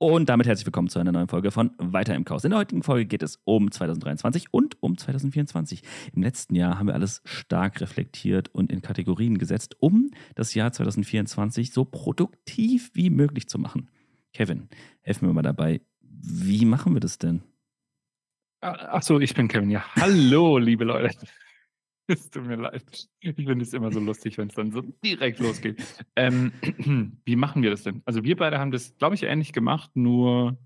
Und damit herzlich willkommen zu einer neuen Folge von Weiter im Chaos. In der heutigen Folge geht es um 2023 und um 2024. Im letzten Jahr haben wir alles stark reflektiert und in Kategorien gesetzt, um das Jahr 2024 so produktiv wie möglich zu machen. Kevin, helf mir mal dabei. Wie machen wir das denn? Achso, ich bin Kevin. Ja, hallo, liebe Leute. Es tut mir leid. Ich finde es immer so lustig, wenn es dann so direkt losgeht. Ähm, wie machen wir das denn? Also wir beide haben das, glaube ich, ähnlich gemacht, nur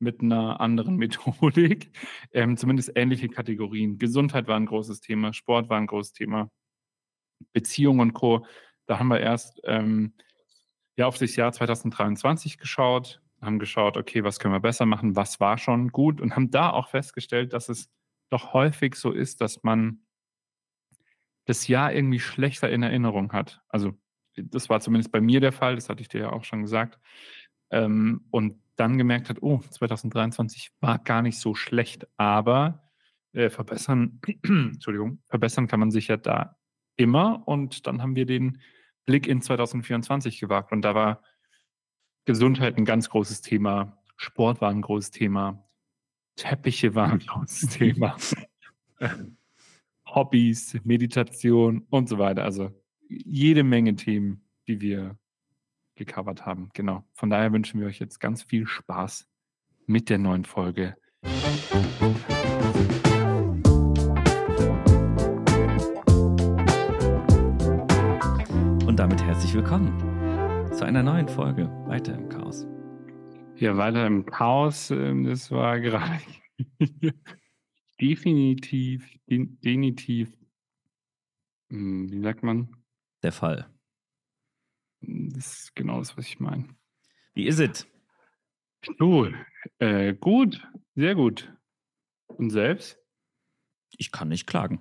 mit einer anderen Methodik. Ähm, zumindest ähnliche Kategorien. Gesundheit war ein großes Thema, Sport war ein großes Thema, Beziehung und Co. Da haben wir erst ähm, ja, auf das Jahr 2023 geschaut, haben geschaut, okay, was können wir besser machen, was war schon gut und haben da auch festgestellt, dass es doch häufig so ist, dass man das Jahr irgendwie schlechter in Erinnerung hat. Also das war zumindest bei mir der Fall, das hatte ich dir ja auch schon gesagt. Ähm, und dann gemerkt hat, oh, 2023 war gar nicht so schlecht, aber äh, verbessern, Entschuldigung, verbessern kann man sich ja da immer. Und dann haben wir den Blick in 2024 gewagt. Und da war Gesundheit ein ganz großes Thema, Sport war ein großes Thema, Teppiche waren ein großes Thema. Hobbys, Meditation und so weiter. Also jede Menge Themen, die wir gecovert haben. Genau. Von daher wünschen wir euch jetzt ganz viel Spaß mit der neuen Folge. Und damit herzlich willkommen zu einer neuen Folge Weiter im Chaos. Ja, weiter im Chaos. Ähm, das war gerade definitiv, definitiv, hm, wie sagt man? Der Fall. Hm, das ist genau das, was ich meine. Wie ist es? Du, äh, gut, sehr gut. Und selbst? Ich kann nicht klagen.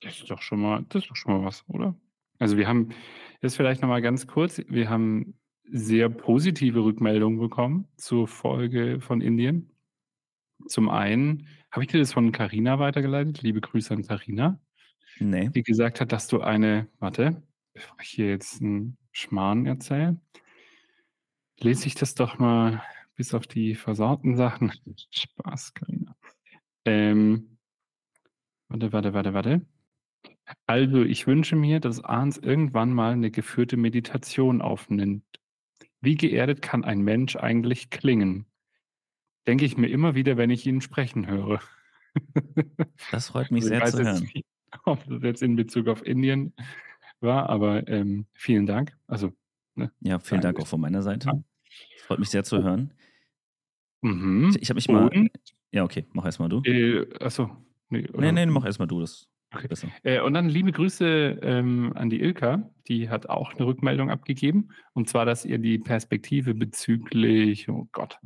Das ist doch schon mal, das ist doch schon mal was, oder? Also wir haben, jetzt vielleicht nochmal ganz kurz, wir haben sehr positive Rückmeldungen bekommen zur Folge von Indien. Zum einen habe ich dir das von Carina weitergeleitet? Liebe Grüße an Carina. Nee. Die gesagt hat, dass du eine, warte, bevor ich hier jetzt einen Schmarrn erzähle, lese ich das doch mal bis auf die versauten Sachen. Spaß, Carina. Ähm, warte, warte, warte, warte. Also, ich wünsche mir, dass Arns irgendwann mal eine geführte Meditation aufnimmt. Wie geerdet kann ein Mensch eigentlich klingen? Denke ich mir immer wieder, wenn ich ihn sprechen höre. Das freut mich also sehr zu hören. Nicht, ob das jetzt in Bezug auf Indien war, aber ähm, vielen Dank. Also, ne, ja, vielen Dank auch von meiner Seite. Ja. Freut mich sehr zu oh. hören. Mhm. Ich, ich habe mich mal. Und? Ja, okay, mach erstmal du. Äh, achso. Nee, nee, nee, mach erstmal du das. Okay. Äh, und dann liebe Grüße ähm, an die Ilka, die hat auch eine Rückmeldung abgegeben. Und zwar, dass ihr die Perspektive bezüglich, oh Gott,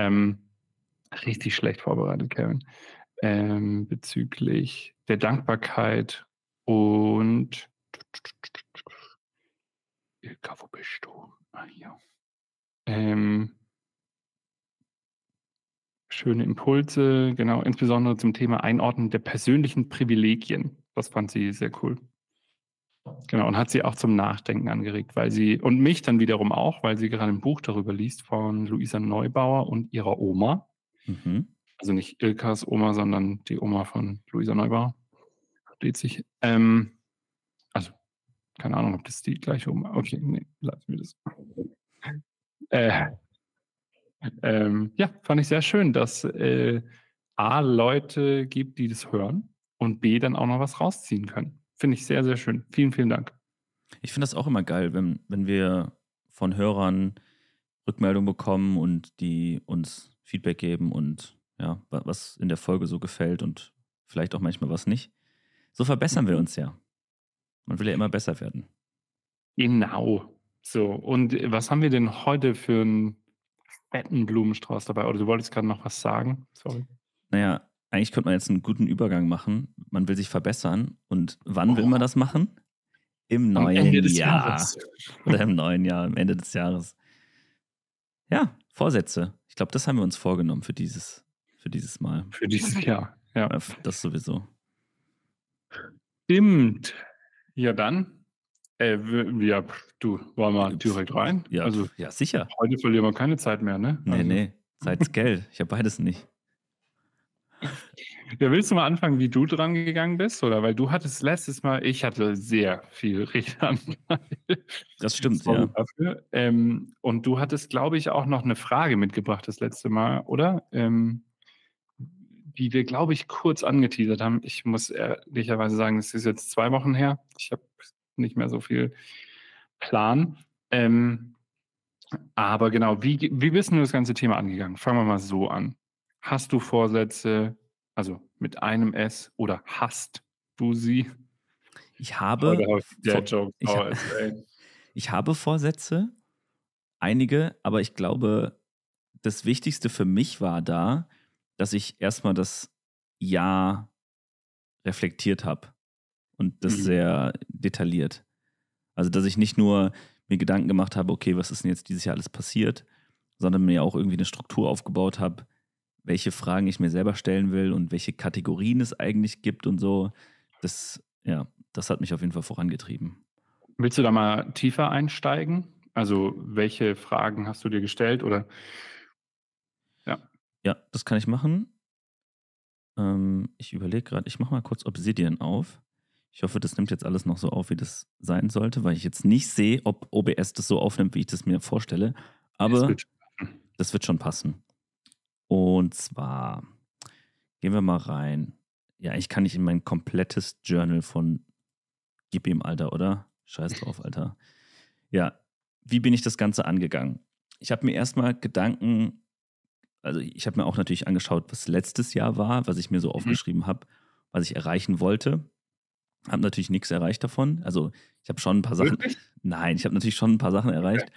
ähm, richtig schlecht vorbereitet, Kevin. Ähm, bezüglich der Dankbarkeit und Ilka, wo bist du? Ah, hier. Ähm, schöne Impulse, genau, insbesondere zum Thema Einordnen der persönlichen Privilegien. Das fand sie sehr cool. Genau, und hat sie auch zum Nachdenken angeregt, weil sie, und mich dann wiederum auch, weil sie gerade ein Buch darüber liest von Luisa Neubauer und ihrer Oma. Mhm. Also nicht Ilkas Oma, sondern die Oma von Luisa Neubauer. Versteht sich. Ähm, also, keine Ahnung, ob das die gleiche Oma Okay, nee, lassen wir das. Äh, ähm, ja, fand ich sehr schön, dass äh, A, Leute gibt, die das hören und B, dann auch noch was rausziehen können. Finde ich sehr, sehr schön. Vielen, vielen Dank. Ich finde das auch immer geil, wenn, wenn wir von Hörern Rückmeldungen bekommen und die uns Feedback geben und ja, was in der Folge so gefällt und vielleicht auch manchmal was nicht. So verbessern wir mhm. uns ja. Man will ja immer besser werden. Genau. So, und was haben wir denn heute für einen fetten Blumenstrauß dabei? Oder du wolltest gerade noch was sagen? Sorry. Naja, eigentlich könnte man jetzt einen guten Übergang machen. Man will sich verbessern. Und wann oh. will man das machen? Im neuen Jahr. Jahres. Oder im neuen Jahr, am Ende des Jahres. Ja, Vorsätze. Ich glaube, das haben wir uns vorgenommen für dieses, für dieses Mal. Für dieses Jahr, ja. Das sowieso. Stimmt. Ja, dann Äh, ja, du, wollen wir direkt rein? Ja, also, ja, sicher. Heute verlieren wir keine Zeit mehr, ne? Nee, also. nee. Zeit ist Geld. Ich habe beides nicht. Ja, willst du mal anfangen, wie du dran gegangen bist? Oder weil du hattest letztes Mal, ich hatte sehr viel Redeanteil. Das stimmt, ja. Ähm, und du hattest, glaube ich, auch noch eine Frage mitgebracht das letzte Mal, oder? Ähm, die wir, glaube ich, kurz angeteasert haben. Ich muss ehrlicherweise sagen, es ist jetzt zwei Wochen her. Ich habe nicht mehr so viel Plan. Ähm, aber genau, wie, wie bist du das ganze Thema angegangen? Fangen wir mal so an. Hast du Vorsätze, also mit einem S, oder hast du sie? Ich habe, der Joke, ich, ha ich habe Vorsätze, einige, aber ich glaube, das Wichtigste für mich war da, dass ich erstmal das Jahr reflektiert habe und das mhm. sehr detailliert. Also, dass ich nicht nur mir Gedanken gemacht habe, okay, was ist denn jetzt dieses Jahr alles passiert, sondern mir auch irgendwie eine Struktur aufgebaut habe, welche Fragen ich mir selber stellen will und welche Kategorien es eigentlich gibt und so. Das, ja, das hat mich auf jeden Fall vorangetrieben. Willst du da mal tiefer einsteigen? Also, welche Fragen hast du dir gestellt oder? Ja. Ja, das kann ich machen. Ähm, ich überlege gerade, ich mache mal kurz Obsidian auf. Ich hoffe, das nimmt jetzt alles noch so auf, wie das sein sollte, weil ich jetzt nicht sehe, ob OBS das so aufnimmt, wie ich das mir vorstelle. Aber wird das wird schon passen. Und zwar gehen wir mal rein. Ja, ich kann nicht in mein komplettes Journal von Gib ihm, Alter, oder? Scheiß drauf, Alter. Ja, wie bin ich das Ganze angegangen? Ich habe mir erstmal Gedanken, also ich habe mir auch natürlich angeschaut, was letztes Jahr war, was ich mir so mhm. aufgeschrieben habe, was ich erreichen wollte. Habe natürlich nichts erreicht davon. Also ich habe schon ein paar Sachen. Wirklich? Nein, ich habe natürlich schon ein paar Sachen erreicht. Okay.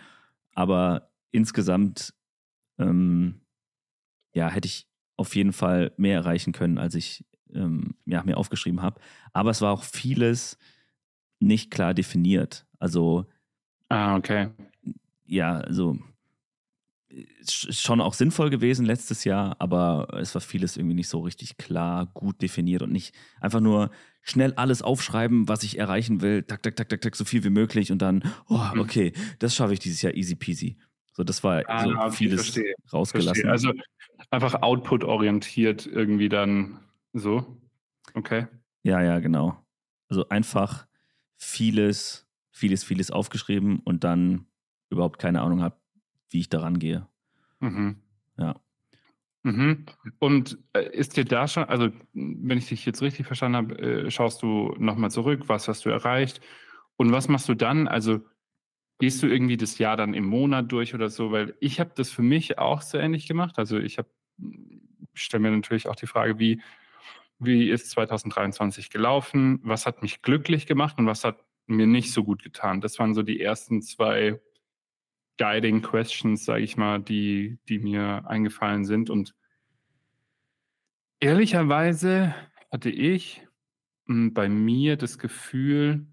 Aber insgesamt, ähm, ja, hätte ich auf jeden Fall mehr erreichen können, als ich ähm, ja, mir aufgeschrieben habe. Aber es war auch vieles nicht klar definiert. Also. Ah, okay. Ja, also ist schon auch sinnvoll gewesen letztes Jahr, aber es war vieles irgendwie nicht so richtig klar, gut definiert und nicht einfach nur schnell alles aufschreiben, was ich erreichen will, tak, tak, tak, tak, tak, so viel wie möglich und dann, oh, mhm. okay, das schaffe ich dieses Jahr easy peasy. So, das war ah, so okay, vieles verstehe, rausgelassen. Verstehe. Also einfach output-orientiert irgendwie dann so. Okay. Ja, ja, genau. Also einfach vieles, vieles, vieles aufgeschrieben und dann überhaupt keine Ahnung habe, wie ich daran gehe. Mhm. Ja. Mhm. Und äh, ist dir da schon, also wenn ich dich jetzt richtig verstanden habe, äh, schaust du nochmal zurück, was hast du erreicht und was machst du dann? Also gehst du irgendwie das Jahr dann im Monat durch oder so? Weil ich habe das für mich auch so ähnlich gemacht. Also ich habe, stelle mir natürlich auch die Frage, wie, wie ist 2023 gelaufen? Was hat mich glücklich gemacht und was hat mir nicht so gut getan? Das waren so die ersten zwei Guiding Questions, sage ich mal, die, die mir eingefallen sind. Und ehrlicherweise hatte ich hm, bei mir das Gefühl,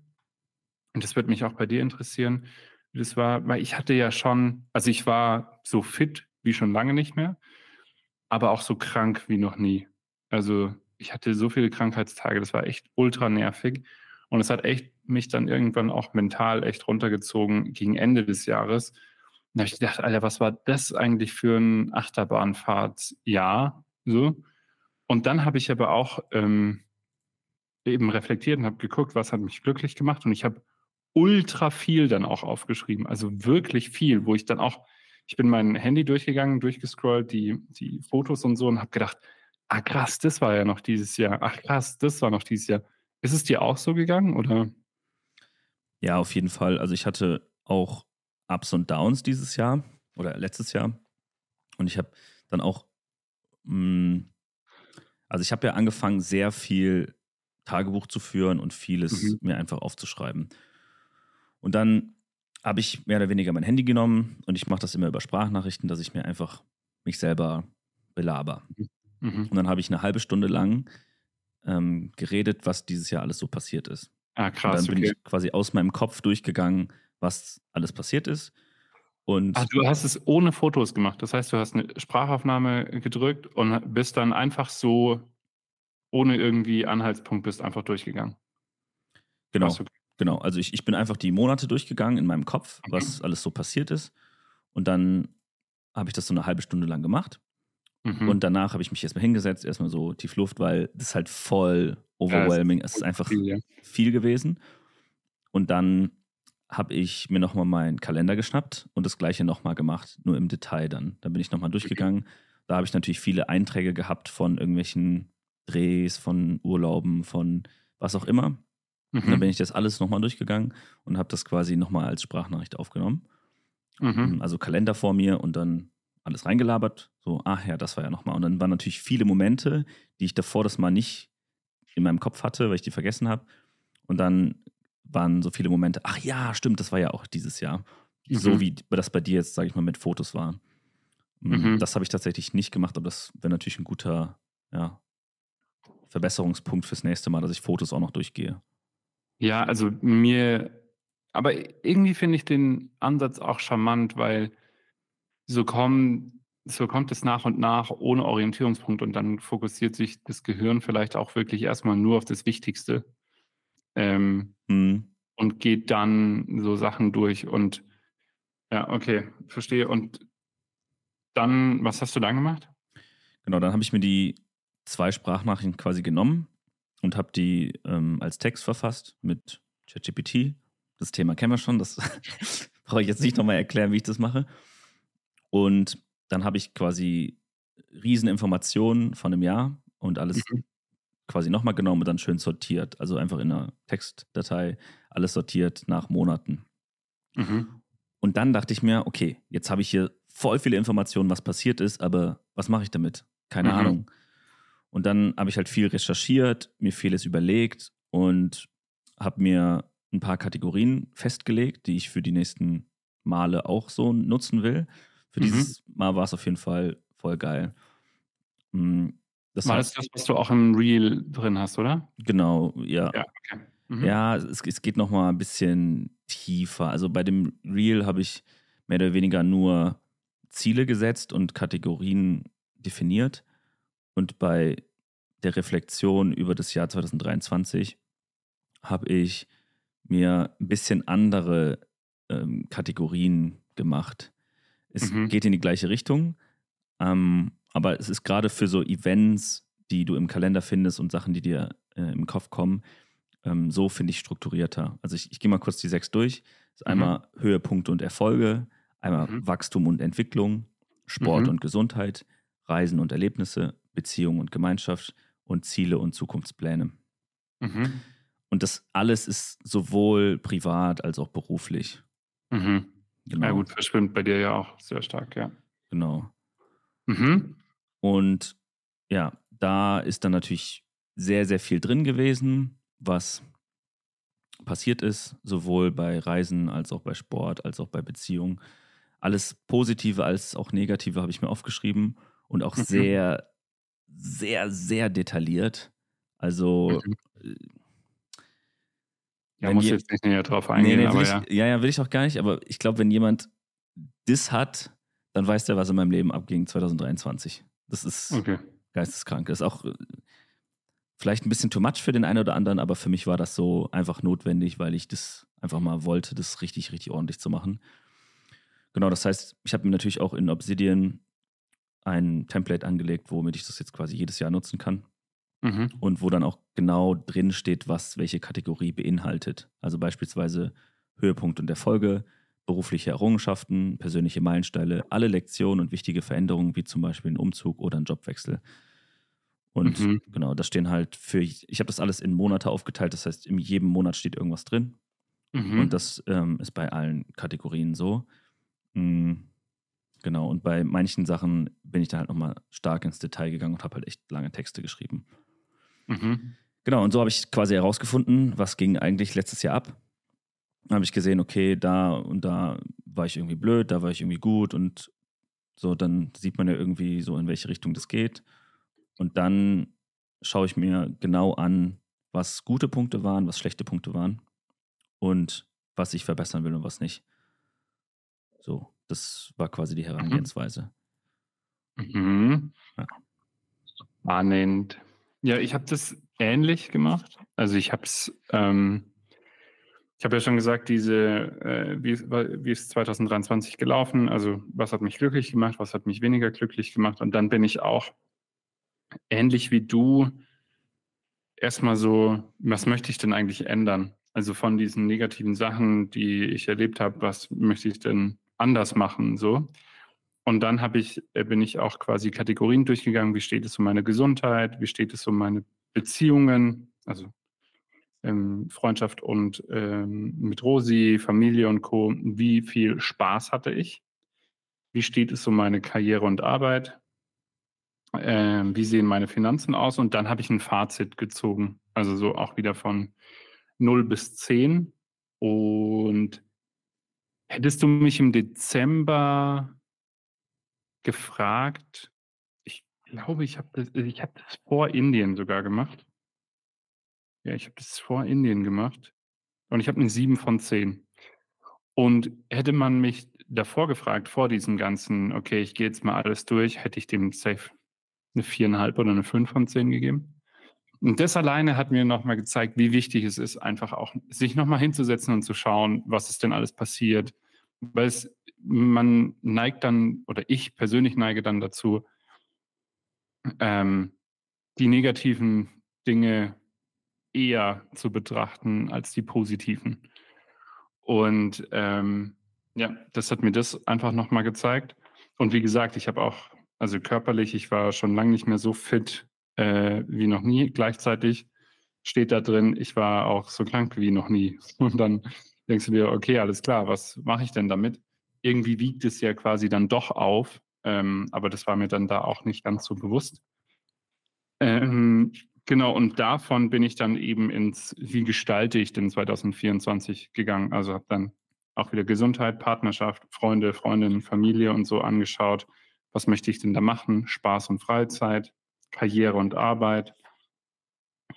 und das wird mich auch bei dir interessieren, das war, weil ich hatte ja schon, also ich war so fit wie schon lange nicht mehr, aber auch so krank wie noch nie. Also ich hatte so viele Krankheitstage, das war echt ultra nervig. Und es hat echt mich dann irgendwann auch mental echt runtergezogen gegen Ende des Jahres. Da habe ich gedacht, Alter, was war das eigentlich für ein Achterbahnfahrtsjahr? So. Und dann habe ich aber auch ähm, eben reflektiert und habe geguckt, was hat mich glücklich gemacht. Und ich habe ultra viel dann auch aufgeschrieben, also wirklich viel, wo ich dann auch, ich bin mein Handy durchgegangen, durchgescrollt, die, die Fotos und so und habe gedacht, ah krass, das war ja noch dieses Jahr, ach krass, das war noch dieses Jahr. Ist es dir auch so gegangen oder? Ja, auf jeden Fall. Also ich hatte auch Ups und Downs dieses Jahr oder letztes Jahr. Und ich habe dann auch, mh, mm, also ich habe ja angefangen, sehr viel Tagebuch zu führen und vieles mhm. mir einfach aufzuschreiben. Und dann habe ich mehr oder weniger mein Handy genommen und ich mache das immer über Sprachnachrichten, dass ich mir einfach mich selber belaber. Mhm. Und dann habe ich eine halbe Stunde lang ähm, geredet, was dieses Jahr alles so passiert ist. Ah, krass. Und dann bin okay. ich quasi aus meinem Kopf durchgegangen, was alles passiert ist. Und Ach, du hast es ohne Fotos gemacht. Das heißt, du hast eine Sprachaufnahme gedrückt und bist dann einfach so ohne irgendwie Anhaltspunkt bist einfach durchgegangen. Genau. Okay. Genau. Also ich, ich bin einfach die Monate durchgegangen in meinem Kopf, was alles so passiert ist. Und dann habe ich das so eine halbe Stunde lang gemacht. Mhm. Und danach habe ich mich erstmal hingesetzt, erstmal so tief Luft, weil das ist halt voll overwhelming. es ist einfach viel, ja. viel gewesen. Und dann habe ich mir nochmal meinen Kalender geschnappt und das gleiche nochmal gemacht, nur im Detail dann. Dann bin ich nochmal durchgegangen. Da habe ich natürlich viele Einträge gehabt von irgendwelchen Drehs, von Urlauben, von was auch immer. Und dann Mhm. bin ich das alles nochmal durchgegangen und habe das quasi nochmal als Sprachnachricht aufgenommen. Mhm. Also Kalender vor mir und dann alles reingelabert. So, ach ja, das war ja nochmal. Und dann waren natürlich viele Momente, die ich davor das mal nicht in meinem Kopf hatte, weil ich die vergessen habe. Und dann waren so viele Momente, ach ja, stimmt, das war ja auch dieses Jahr. So Mhm. wie das bei dir jetzt, sage ich mal, mit Fotos war. Mm, Mhm. Das habe ich tatsächlich nicht gemacht, aber das wäre natürlich ein guter ja, Verbesserungspunkt fürs nächste Mal, dass ich Fotos auch noch durchgehe. Ja, also mir, aber irgendwie finde ich den Ansatz auch charmant, weil so kommen, so kommt es nach und nach ohne Orientierungspunkt und dann fokussiert sich das Gehirn vielleicht auch wirklich erstmal nur auf das Wichtigste ähm, Hm. und geht dann so Sachen durch und ja, okay, verstehe. Und dann, was hast du dann gemacht? Genau, dann habe ich mir die zwei Sprachnachrichten quasi genommen und habe die ähm, als Text verfasst mit ChatGPT. Das Thema kennen wir schon, das brauche ich jetzt nicht nochmal erklären, wie ich das mache. Und dann habe ich quasi Rieseninformationen von einem Jahr und alles Mhm. quasi nochmal genommen und dann schön sortiert. Also einfach in einer Textdatei alles sortiert nach Monaten. Mhm. Und dann dachte ich mir, okay, jetzt habe ich hier voll viele Informationen, was passiert ist, aber was mache ich damit? Keine Mhm. Ahnung. Und dann habe ich halt viel recherchiert, mir vieles überlegt und habe mir ein paar Kategorien festgelegt, die ich für die nächsten Male auch so nutzen will. Für Mhm. dieses Mal war es auf jeden Fall voll geil. Mm, Das War heißt, das das, was du auch im Reel drin hast, oder? genau, ja. Ja, okay. Mhm. Ja, es, es geht noch mal ein bisschen tiefer. Also bei dem Reel habe ich mehr oder weniger nur Ziele gesetzt und Kategorien definiert. Und bei der Reflexion über das Jahr 2023 habe ich mir ein bisschen andere ähm, Kategorien gemacht. Es Mhm. geht in die gleiche Richtung, ähm, aber es ist gerade für so Events, die du im Kalender findest und Sachen, die dir äh, im Kopf kommen, ähm, so finde ich strukturierter. Also ich, ich gehe mal kurz die sechs durch. Das ist Mhm. einmal Höhepunkte und Erfolge, einmal Mhm. Wachstum und Entwicklung, Sport Mhm. und Gesundheit, Reisen und Erlebnisse, Beziehung und Gemeinschaft und Ziele und Zukunftspläne. Mhm. Und das alles ist sowohl privat als auch beruflich. Mhm. Genau. Ja, gut, verschwimmt bei dir ja auch sehr stark, ja. Genau. Mhm. Und ja, da ist dann natürlich sehr, sehr viel drin gewesen, was passiert ist, sowohl bei Reisen als auch bei Sport, als auch bei Beziehungen. Alles Positive als auch Negative habe ich mir aufgeschrieben und auch Mhm. sehr, sehr, sehr detailliert. Also, Mhm. Ja, muss je- jetzt nicht näher drauf nee, eingehen, nee, will aber ich, ja. ja. ja, will ich auch gar nicht, aber ich glaube, wenn jemand das hat, dann weiß der, was in meinem Leben abging 2023. Das ist Okay. geisteskrank. Das ist auch äh, vielleicht ein bisschen too much für den einen oder anderen, aber für mich war das so einfach notwendig, weil ich das einfach mal wollte, das richtig, richtig ordentlich zu machen. Genau, das heißt, ich habe mir natürlich auch in Obsidian ein Template angelegt, womit ich das jetzt quasi jedes Jahr nutzen kann Mhm. und wo dann auch genau drin steht, was welche Kategorie beinhaltet. Also beispielsweise Höhepunkt und Erfolge, berufliche Errungenschaften, persönliche Meilensteine, alle Lektionen und wichtige Veränderungen, wie zum Beispiel ein Umzug oder ein Jobwechsel. Und Mhm. genau, da stehen halt für, ich habe das alles in Monate aufgeteilt, das heißt, in jedem Monat steht irgendwas drin. Mhm. Und das ähm, ist bei allen Kategorien so. Mm, genau, und bei manchen Sachen bin ich da halt nochmal stark ins Detail gegangen und habe halt echt lange Texte geschrieben. Mhm. Genau, und so habe ich quasi herausgefunden, was ging eigentlich letztes Jahr ab. Dann habe ich gesehen, okay, da und da war ich irgendwie blöd, da war ich irgendwie gut und so, dann sieht man ja irgendwie so, in welche Richtung das geht. Und dann schaue ich mir genau an, was gute Punkte waren, was schlechte Punkte waren und was ich verbessern will und was nicht. So, das war quasi die Herangehensweise. Mhm. Ja. Spannend. Ja, ich habe das ähnlich gemacht. Also ich habe es, ähm, Ich habe ja schon gesagt, diese, äh, wie, wie ist 2023 gelaufen? Also, was hat mich glücklich gemacht, was hat mich weniger glücklich gemacht? Und dann bin ich auch ähnlich wie du erstmal so, was möchte ich denn eigentlich ändern? Also von diesen negativen Sachen, die ich erlebt habe, was möchte ich denn anders machen? So. Und dann habe ich, äh, bin ich auch quasi Kategorien durchgegangen. Wie steht es um meine Gesundheit? Wie steht es um meine Beziehungen? Also ähm, Freundschaft und ähm, mit Rosi, Familie und Co. Wie viel Spaß hatte ich? Wie steht es um meine Karriere und Arbeit? Ähm, wie sehen meine Finanzen aus? Und dann habe ich ein Fazit gezogen. Also so auch wieder von 0 bis 10. Und hättest du mich im Dezember gefragt, ich glaube, ich habe das, ich hab das vor Indien sogar gemacht. Ja, ich habe das vor Indien gemacht. Und ich habe eine 7 von 10. Und hätte man mich davor gefragt, vor diesem ganzen, okay, ich gehe jetzt mal alles durch, hätte ich dem safe eine 4,5 oder eine 5 von 10 gegeben. Und das alleine hat mir nochmal gezeigt, wie wichtig es ist, einfach auch sich nochmal hinzusetzen und zu schauen, was ist denn alles passiert. Weil es, man neigt dann, oder ich persönlich neige dann dazu, ähm, die negativen Dinge eher zu betrachten als die positiven. Und ähm, ja, das hat mir das einfach nochmal gezeigt. Und wie gesagt, ich habe auch, also körperlich, ich war schon lange nicht mehr so fit äh, wie noch nie. Gleichzeitig steht da drin, ich war auch so krank wie noch nie. Und dann denkst du dir, okay, alles klar, was mache ich denn damit? Irgendwie wiegt es ja quasi dann doch auf, ähm, aber das war mir dann da auch nicht ganz so bewusst. Ähm, genau, und davon bin ich dann eben ins, wie gestalte ich denn 2024 gegangen? Also habe dann auch wieder Gesundheit, Partnerschaft, Freunde, Freundinnen, Familie und so angeschaut. Was möchte ich denn da machen? Spaß und Freizeit, Karriere und Arbeit,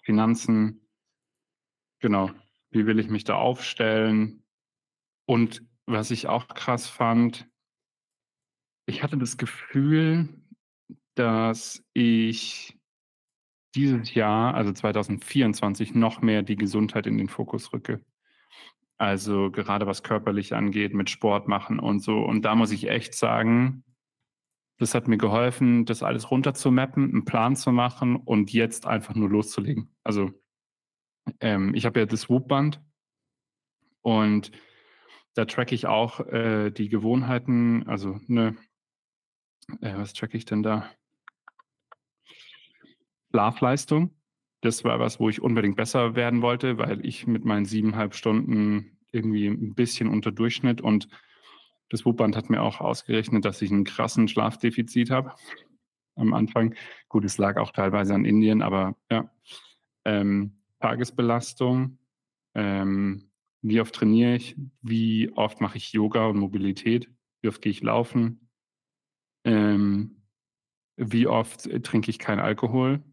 Finanzen, genau, wie will ich mich da aufstellen? Und was ich auch krass fand, ich hatte das Gefühl, dass ich dieses Jahr, also 2024, noch mehr die Gesundheit in den Fokus rücke. Also gerade was körperlich angeht, mit Sport machen und so. Und da muss ich echt sagen, das hat mir geholfen, das alles runterzumappen, einen Plan zu machen und jetzt einfach nur loszulegen. Also ähm, ich habe ja das Whoop-Band und da tracke ich auch äh, die Gewohnheiten, also ne, äh, was tracke ich denn da? Schlafleistung. Das war was, wo ich unbedingt besser werden wollte, weil ich mit meinen siebeneinhalb Stunden irgendwie ein bisschen unter Durchschnitt und das Wubband hat mir auch ausgerechnet, dass ich einen krassen Schlafdefizit habe am Anfang. Gut, es lag auch teilweise an Indien, aber ja. Ähm, Tagesbelastung, ähm, wie oft trainiere ich, wie oft mache ich Yoga und Mobilität, wie oft gehe ich laufen, ähm, wie oft trinke ich keinen Alkohol,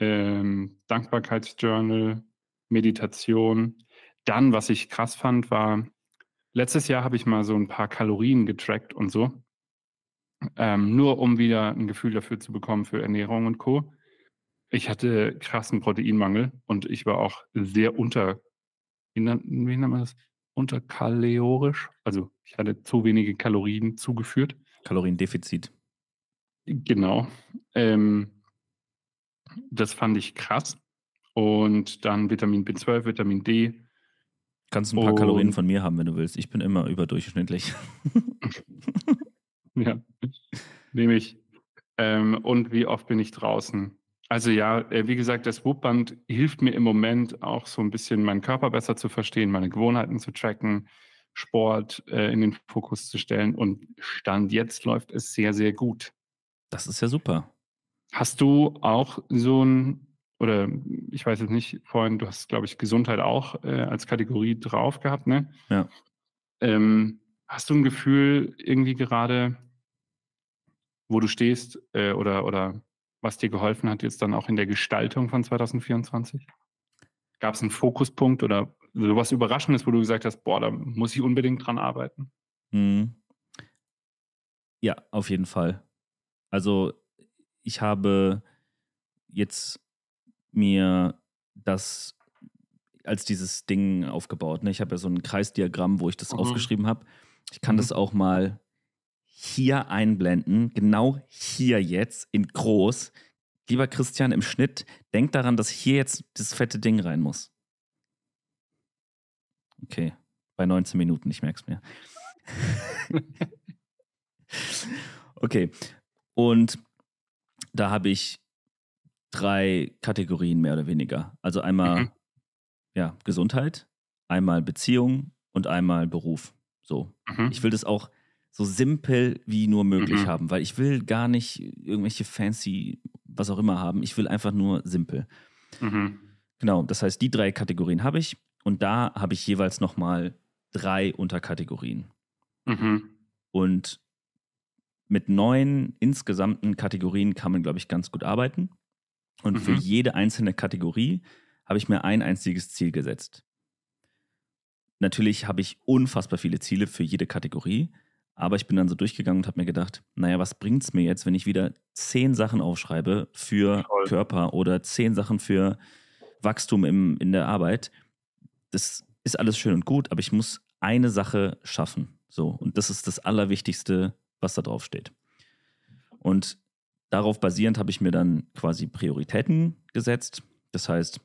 ähm, Dankbarkeitsjournal, Meditation. Dann, was ich krass fand, war Letztes Jahr habe ich mal so ein paar Kalorien getrackt und so, ähm, nur um wieder ein Gefühl dafür zu bekommen für Ernährung und Co. Ich hatte krassen Proteinmangel und ich war auch sehr unter, wie nennt, wie nennt man das? Unterkalorisch. Also ich hatte zu wenige Kalorien zugeführt. Kaloriendefizit. Genau. Ähm, das fand ich krass. Und dann Vitamin B12, Vitamin D, Kannst ein paar und, Kalorien von mir haben, wenn du willst. Ich bin immer überdurchschnittlich. ja, nehme ich. Ähm, und wie oft bin ich draußen? Also ja, äh, wie gesagt, das Whoop-Band hilft mir im Moment auch so ein bisschen, meinen Körper besser zu verstehen, meine Gewohnheiten zu tracken, Sport äh, in den Fokus zu stellen. Und Stand jetzt läuft es sehr, sehr gut. Das ist ja super. Hast du auch so ein oder ich weiß jetzt nicht, vorhin, du hast, glaube ich, Gesundheit auch äh, als Kategorie drauf gehabt, ne? Ja. Ähm, hast du ein Gefühl irgendwie gerade, wo du stehst äh, oder, oder was dir geholfen hat jetzt dann auch in der Gestaltung von 2024? Gab es einen Fokuspunkt oder sowas Überraschendes, wo du gesagt hast, boah, da muss ich unbedingt dran arbeiten? Mhm. Ja, auf jeden Fall. Also ich habe jetzt mir das, als dieses Ding aufgebaut. Ne? Ich habe ja so ein Kreisdiagramm, wo ich das Mhm. aufgeschrieben habe. Ich kann Mhm. das auch mal hier einblenden, genau hier jetzt in groß. Lieber Christian, im Schnitt, denk daran, dass hier jetzt das fette Ding rein muss. Okay, bei 19 Minuten, ich merke es mir. okay, und da habe ich drei Kategorien mehr oder weniger. Also einmal Mhm. ja, Gesundheit, einmal Beziehung und einmal Beruf. So. Mhm. Ich will das auch so simpel wie nur möglich Mhm. haben, weil ich will gar nicht irgendwelche fancy, was auch immer haben. Ich will einfach nur simpel. Mhm. Genau, das heißt, die drei Kategorien habe ich und da habe ich jeweils nochmal drei Unterkategorien. Mhm. Und mit neun insgesamten Kategorien kann man, glaube ich, ganz gut arbeiten. Und für Mhm. jede einzelne Kategorie habe ich mir ein einziges Ziel gesetzt. Natürlich habe ich unfassbar viele Ziele für jede Kategorie, aber ich bin dann so durchgegangen und habe mir gedacht, naja, was bringt es mir jetzt, wenn ich wieder zehn Sachen aufschreibe für Voll. Körper oder zehn Sachen für Wachstum im, in der Arbeit? Das ist alles schön und gut, aber ich muss eine Sache schaffen. So, und das ist das Allerwichtigste, was da drauf steht. Und darauf basierend habe ich mir dann quasi Prioritäten gesetzt. Das heißt,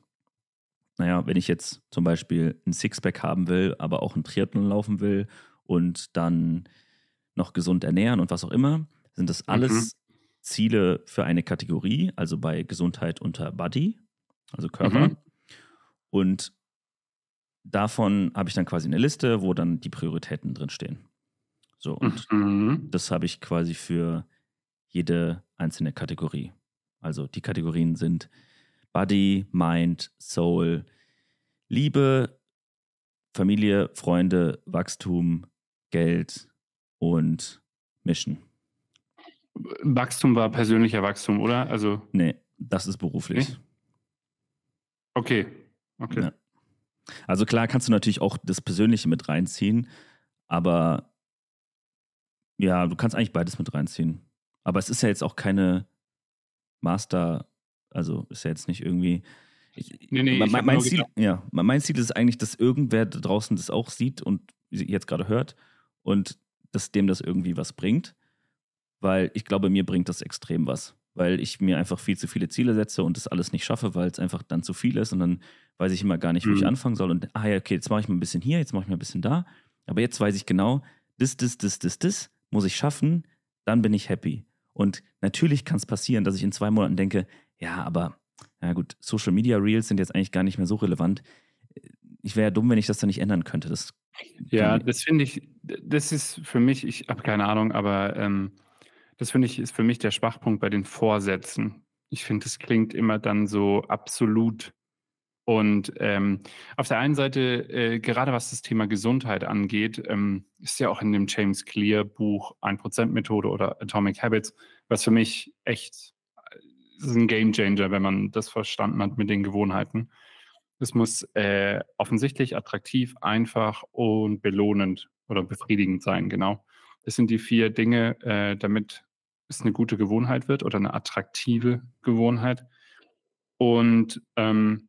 naja, wenn ich jetzt zum Beispiel ein Sixpack haben will, aber auch ein Triathlon laufen will und dann noch gesund ernähren und was auch immer, sind das alles Ziele für eine Kategorie, also bei Gesundheit unter Body, also Körper. Mhm. Und davon habe ich dann quasi eine Liste, wo dann die Prioritäten drinstehen. So, und Mhm. das habe ich quasi für jede einzelne Kategorie. Also die Kategorien sind Body, Mind, Soul, Liebe, Familie, Freunde, Wachstum, Geld und Mission. Wachstum war persönlicher Wachstum, oder? Also, Nee, das ist beruflich. Nee? okay. Okay. Ja. Also klar kannst du natürlich auch das Persönliche mit reinziehen, aber ja, du kannst eigentlich beides mit reinziehen. Aber es ist ja jetzt auch keine Master, also ist ja jetzt nicht irgendwie. Ich, Nee, nee, mein, ich mein, Ziel, ja, mein Ziel ist eigentlich, dass irgendwer da draußen das auch sieht und jetzt gerade hört und dass dem das irgendwie was bringt. Weil ich glaube, mir bringt das extrem was. Weil ich mir einfach viel zu viele Ziele setze und das alles nicht schaffe, weil es einfach dann zu viel ist und dann weiß ich immer gar nicht, wo ich Mhm. anfangen soll. Und ah ja, okay, jetzt mache ich mal ein bisschen hier, jetzt mache ich mal ein bisschen da. Aber jetzt weiß ich genau, das, das, das, das, das muss ich schaffen, dann bin ich happy. Und natürlich kann es passieren, dass ich in zwei Monaten denke, ja, aber, ja gut, Social Media Reels sind jetzt eigentlich gar nicht mehr so relevant. Ich wäre ja dumm, wenn ich das dann nicht ändern könnte. Das, Ja, das finde ich, das ist für mich, ich habe keine Ahnung, aber ähm, das finde ich, ist für mich der Schwachpunkt bei den Vorsätzen. Ich finde, das klingt immer dann so absolut. Und ähm, auf der einen Seite, äh, gerade was das Thema Gesundheit angeht, ähm, ist ja auch in dem James Clear Buch 1%-Methode oder Atomic Habits, was für mich echt äh, ein Game Changer, wenn man das verstanden hat mit den Gewohnheiten. Es muss äh, offensichtlich attraktiv, einfach und belohnend oder befriedigend sein, genau. Das sind die vier Dinge, äh, damit es eine gute Gewohnheit wird oder eine attraktive Gewohnheit. Und ähm,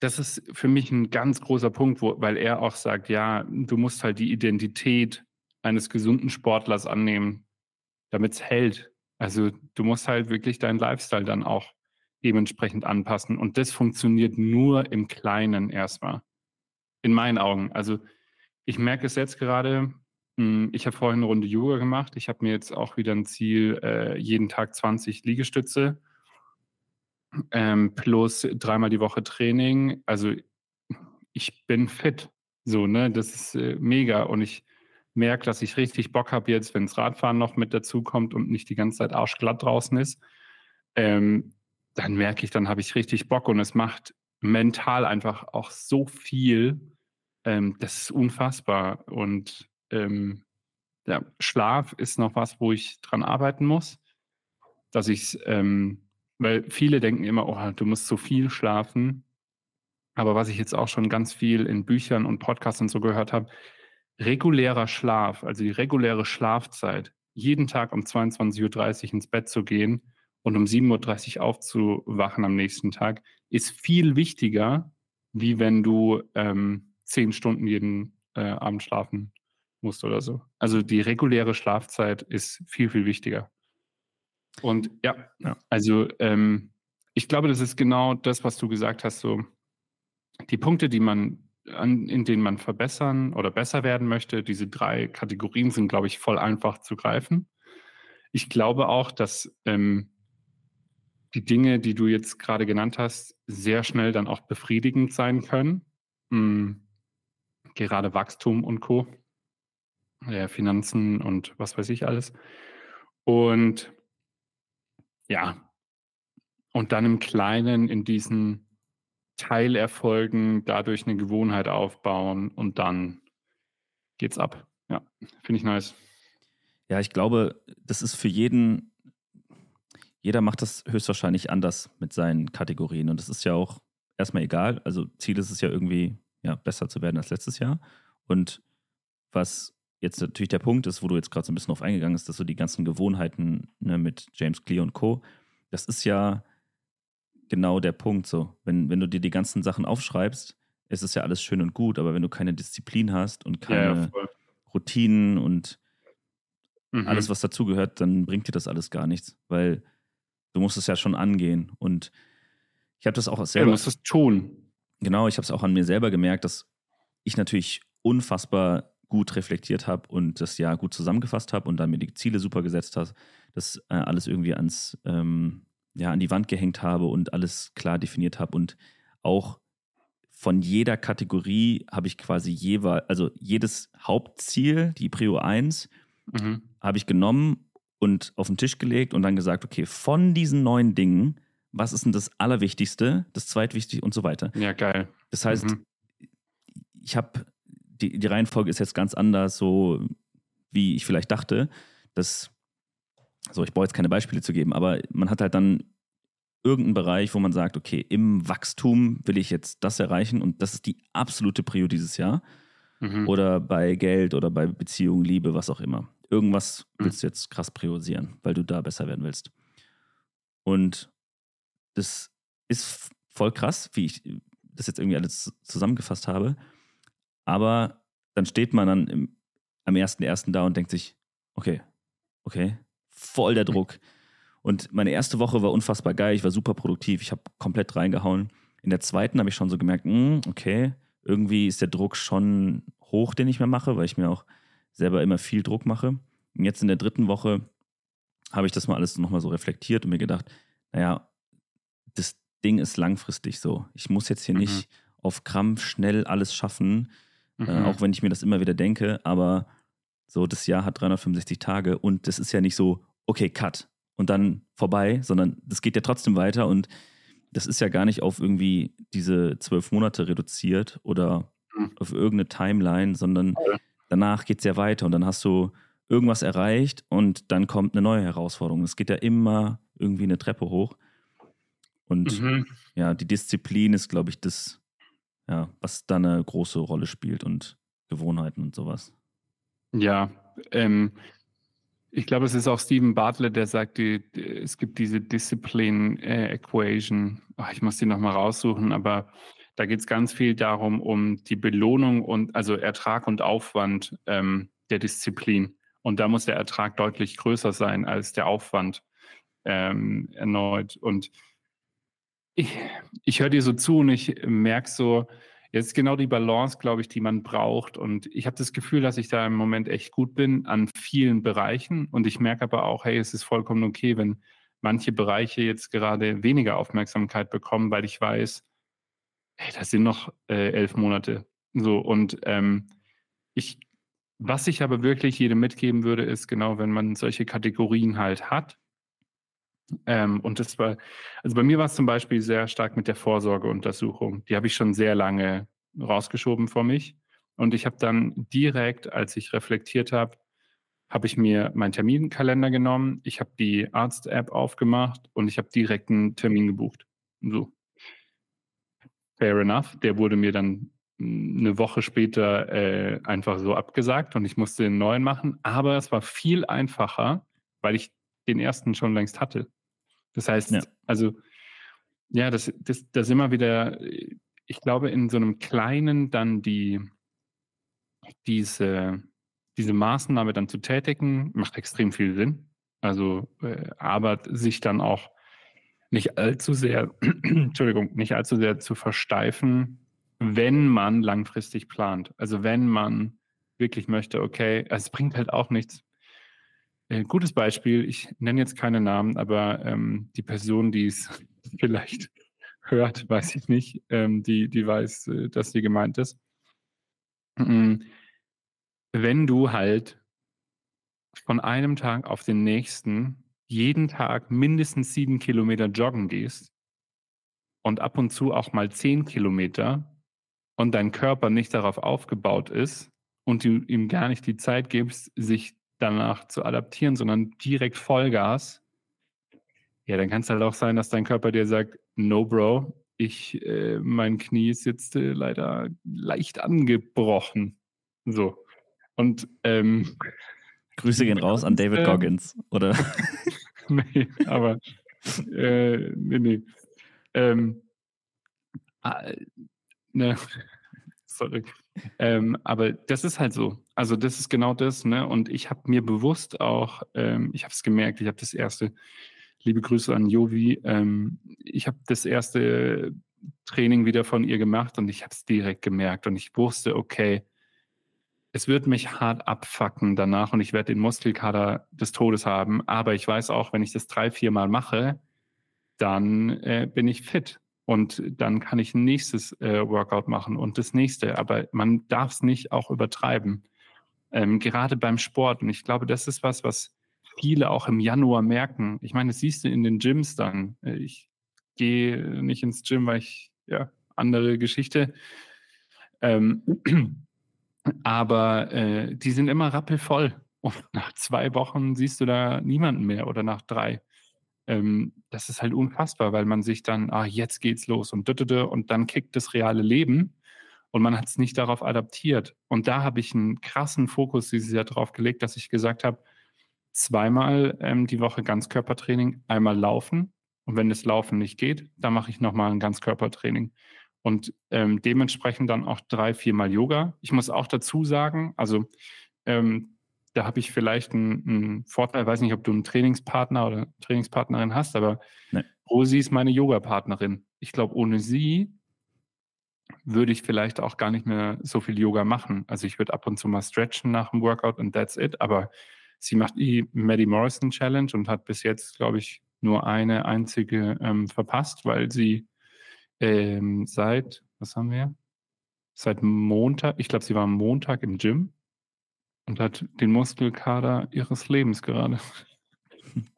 das ist für mich ein ganz großer Punkt, wo, weil er auch sagt, ja, du musst halt die Identität eines gesunden Sportlers annehmen, damit es hält. Also du musst halt wirklich deinen Lifestyle dann auch dementsprechend anpassen. Und das funktioniert nur im Kleinen erstmal. In meinen Augen. Also ich merke es jetzt gerade, mh, ich habe vorhin eine Runde Yoga gemacht. Ich habe mir jetzt auch wieder ein Ziel, äh, jeden Tag 20 Liegestütze ähm, plus dreimal die Woche Training. Also ich bin fit. So, ne? Das ist äh, mega. Und ich merke, dass ich richtig Bock habe jetzt, wenn das Radfahren noch mit dazu kommt und nicht die ganze Zeit arschglatt draußen ist. Ähm, dann merke ich, dann habe ich richtig Bock und es macht mental einfach auch so viel. Ähm, das ist unfassbar. Und ähm, ja, Schlaf ist noch was, wo ich dran arbeiten muss, dass ich es, ähm, weil viele denken immer, oh, du musst so viel schlafen. Aber was ich jetzt auch schon ganz viel in Büchern und Podcasts und so gehört habe, regulärer Schlaf, also die reguläre Schlafzeit, jeden Tag um 22.30 Uhr ins Bett zu gehen und um 7.30 Uhr aufzuwachen am nächsten Tag, ist viel wichtiger wie wenn du ähm, zehn Stunden jeden äh, Abend schlafen musst oder so. Also die reguläre Schlafzeit ist viel, viel wichtiger. Und ja, ja. also ähm, ich glaube, das ist genau das, was du gesagt hast, so die Punkte, die man an, in denen man verbessern oder besser werden möchte, diese drei Kategorien sind, glaube ich, voll einfach zu greifen. Ich glaube auch, dass ähm, die Dinge, die du jetzt gerade genannt hast, sehr schnell dann auch befriedigend sein können. Mhm. Gerade Wachstum und Co. Ja, Finanzen und was weiß ich alles. Und ja, und dann im Kleinen in diesen Teilerfolgen dadurch eine Gewohnheit aufbauen und dann geht's ab. Ja, finde ich nice. Ja, ich glaube, das ist für jeden, jeder macht das höchstwahrscheinlich anders mit seinen Kategorien und das ist ja auch erstmal egal. Also Ziel ist es ja irgendwie, ja, besser zu werden als letztes Jahr. Und was jetzt natürlich der Punkt ist, wo du jetzt gerade so ein bisschen drauf eingegangen bist, dass so die ganzen Gewohnheiten ne, mit James Clear und Co., das ist ja genau der Punkt so. Wenn, wenn du dir die ganzen Sachen aufschreibst, ist es ja alles schön und gut, aber wenn du keine Disziplin hast und keine ja, Routinen und mhm. alles, was dazugehört, dann bringt dir das alles gar nichts, weil du musst es ja schon angehen. Und ich habe das auch selber. Ja, du musst es tun. Genau, ich habe es auch an mir selber gemerkt, dass ich natürlich unfassbar gut reflektiert habe und das Jahr gut zusammengefasst habe und dann mir die Ziele super gesetzt habe, das äh, alles irgendwie ans, ähm, ja, an die Wand gehängt habe und alles klar definiert habe und auch von jeder Kategorie habe ich quasi jeweils, also jedes Hauptziel, die Prio 1, mhm. habe ich genommen und auf den Tisch gelegt und dann gesagt, okay, von diesen neun Dingen, was ist denn das Allerwichtigste, das Zweitwichtigste und so weiter. Ja, geil. Das heißt, mhm. ich habe, die, die Reihenfolge ist jetzt ganz anders, so wie ich vielleicht dachte. Das, so, ich brauche jetzt keine Beispiele zu geben, aber man hat halt dann irgendeinen Bereich, wo man sagt, okay, im Wachstum will ich jetzt das erreichen und das ist die absolute Prio dieses Jahr. Mhm. Oder bei Geld oder bei Beziehungen, Liebe, was auch immer. Irgendwas mhm. willst du jetzt krass priorisieren, weil du da besser werden willst. Und das ist voll krass, wie ich das jetzt irgendwie alles zusammengefasst habe. Aber dann steht man dann im, am 1.1. da und denkt sich, okay, okay, voll der Druck. Und meine erste Woche war unfassbar geil, ich war super produktiv, ich habe komplett reingehauen. In der zweiten habe ich schon so gemerkt, mh, hm, okay, irgendwie ist der Druck schon hoch, den ich mir mache, weil ich mir auch selber immer viel Druck mache. Und jetzt in der dritten Woche habe ich das mal alles nochmal so reflektiert und mir gedacht, naja, das Ding ist langfristig so. Ich muss jetzt hier mhm. nicht auf Krampf schnell alles schaffen, mhm. äh, auch wenn ich mir das immer wieder denke, aber so das Jahr hat 365 Tage und das ist ja nicht so, okay, cut und dann vorbei, sondern das geht ja trotzdem weiter und das ist ja gar nicht auf irgendwie diese zwölf Monate reduziert oder mhm. auf irgendeine Timeline, sondern danach geht es ja weiter und dann hast du irgendwas erreicht und dann kommt eine neue Herausforderung. Es geht ja immer irgendwie eine Treppe hoch. Und mhm. ja, die Disziplin ist, glaube ich, das, ja, was da eine große Rolle spielt und Gewohnheiten und sowas. Ja, ähm, ich glaube, es ist auch Stephen Bartlett, der sagt, die, es gibt diese Discipline äh, Equation. Ach, ich muss die nochmal raussuchen, aber da geht es ganz viel darum, um die Belohnung und also Ertrag und Aufwand ähm, der Disziplin. Und da muss der Ertrag deutlich größer sein als der Aufwand ähm, erneut. Und ich, ich höre dir so zu und ich merke so, jetzt genau die Balance, glaube ich, die man braucht. Und ich habe das Gefühl, dass ich da im Moment echt gut bin an vielen Bereichen. Und ich merke aber auch, hey, es ist vollkommen okay, wenn manche Bereiche jetzt gerade weniger Aufmerksamkeit bekommen, weil ich weiß, hey, das sind noch äh, elf Monate. So, und ähm, ich was ich aber wirklich jedem mitgeben würde, ist genau, wenn man solche Kategorien halt hat. Ähm, und das war, also bei mir war es zum Beispiel sehr stark mit der Vorsorgeuntersuchung. Die habe ich schon sehr lange rausgeschoben vor mich. Und ich habe dann direkt, als ich reflektiert habe, habe ich mir meinen Terminkalender genommen, ich habe die Arzt-App aufgemacht und ich habe direkt einen Termin gebucht. So. Fair enough. Der wurde mir dann eine Woche später äh, einfach so abgesagt und ich musste den neuen machen. Aber es war viel einfacher, weil ich den ersten schon längst hatte. Das heißt, ja. also ja, das, das, das immer wieder, ich glaube, in so einem kleinen dann die, diese, diese Maßnahme dann zu tätigen, macht extrem viel Sinn. Also, äh, aber sich dann auch nicht allzu sehr, Entschuldigung, nicht allzu sehr zu versteifen, wenn man langfristig plant. Also wenn man wirklich möchte, okay, also es bringt halt auch nichts. Äh, gutes Beispiel, ich nenne jetzt keine Namen, aber ähm, die Person, die es vielleicht hört, weiß ich nicht, ähm, die, die weiß, äh, dass sie gemeint ist. Wenn du halt von einem Tag auf den nächsten jeden Tag mindestens sieben Kilometer joggen gehst und ab und zu auch mal zehn Kilometer und dein Körper nicht darauf aufgebaut ist und du ihm gar nicht die Zeit gibst, sich danach zu adaptieren, sondern direkt Vollgas, ja, dann kann es halt auch sein, dass dein Körper dir sagt, no, Bro, ich, äh, mein Knie ist jetzt äh, leider leicht angebrochen. So. Und ähm, Grüße gehen raus an David ähm, Goggins, oder? nee, aber äh, nee, nee. Ähm, äh, ne, sorry. Ähm, aber das ist halt so. Also das ist genau das, ne? Und ich habe mir bewusst auch, ähm, ich habe es gemerkt, ich habe das erste, liebe Grüße an Jovi, ähm, ich habe das erste Training wieder von ihr gemacht und ich habe es direkt gemerkt und ich wusste, okay, es wird mich hart abfacken danach und ich werde den Muskelkater des Todes haben. Aber ich weiß auch, wenn ich das drei, vier Mal mache, dann äh, bin ich fit. Und dann kann ich ein nächstes äh, Workout machen und das nächste. Aber man darf es nicht auch übertreiben. Ähm, gerade beim Sport. Und ich glaube, das ist was, was viele auch im Januar merken. Ich meine, das siehst du in den Gyms dann. Äh, ich gehe nicht ins Gym, weil ich, ja, andere Geschichte. Ähm, aber äh, die sind immer rappelvoll. Und nach zwei Wochen siehst du da niemanden mehr oder nach drei. Ähm, das ist halt unfassbar, weil man sich dann, ah, jetzt geht's los und und dann kickt das reale Leben und man hat es nicht darauf adaptiert. Und da habe ich einen krassen Fokus dieses Jahr drauf gelegt, dass ich gesagt habe, zweimal ähm, die Woche Ganzkörpertraining, einmal laufen. Und wenn das Laufen nicht geht, dann mache ich nochmal ein Ganzkörpertraining. Und ähm, dementsprechend dann auch drei, viermal Yoga. Ich muss auch dazu sagen, also ähm, da habe ich vielleicht einen, einen, Vorteil, ich weiß nicht, ob du einen Trainingspartner oder Trainingspartnerin hast, aber nee. Rosi ist meine Yoga-Partnerin. Ich glaube, ohne sie würde ich vielleicht auch gar nicht mehr so viel Yoga machen. Also ich würde ab und zu mal stretchen nach dem Workout und that's it. Aber sie macht die Maddie Morrison Challenge und hat bis jetzt, glaube ich, nur eine einzige ähm, verpasst, weil sie ähm, seit, was haben wir? Seit Montag, ich glaube, sie war am Montag im Gym und hat den Muskelkader ihres Lebens gerade.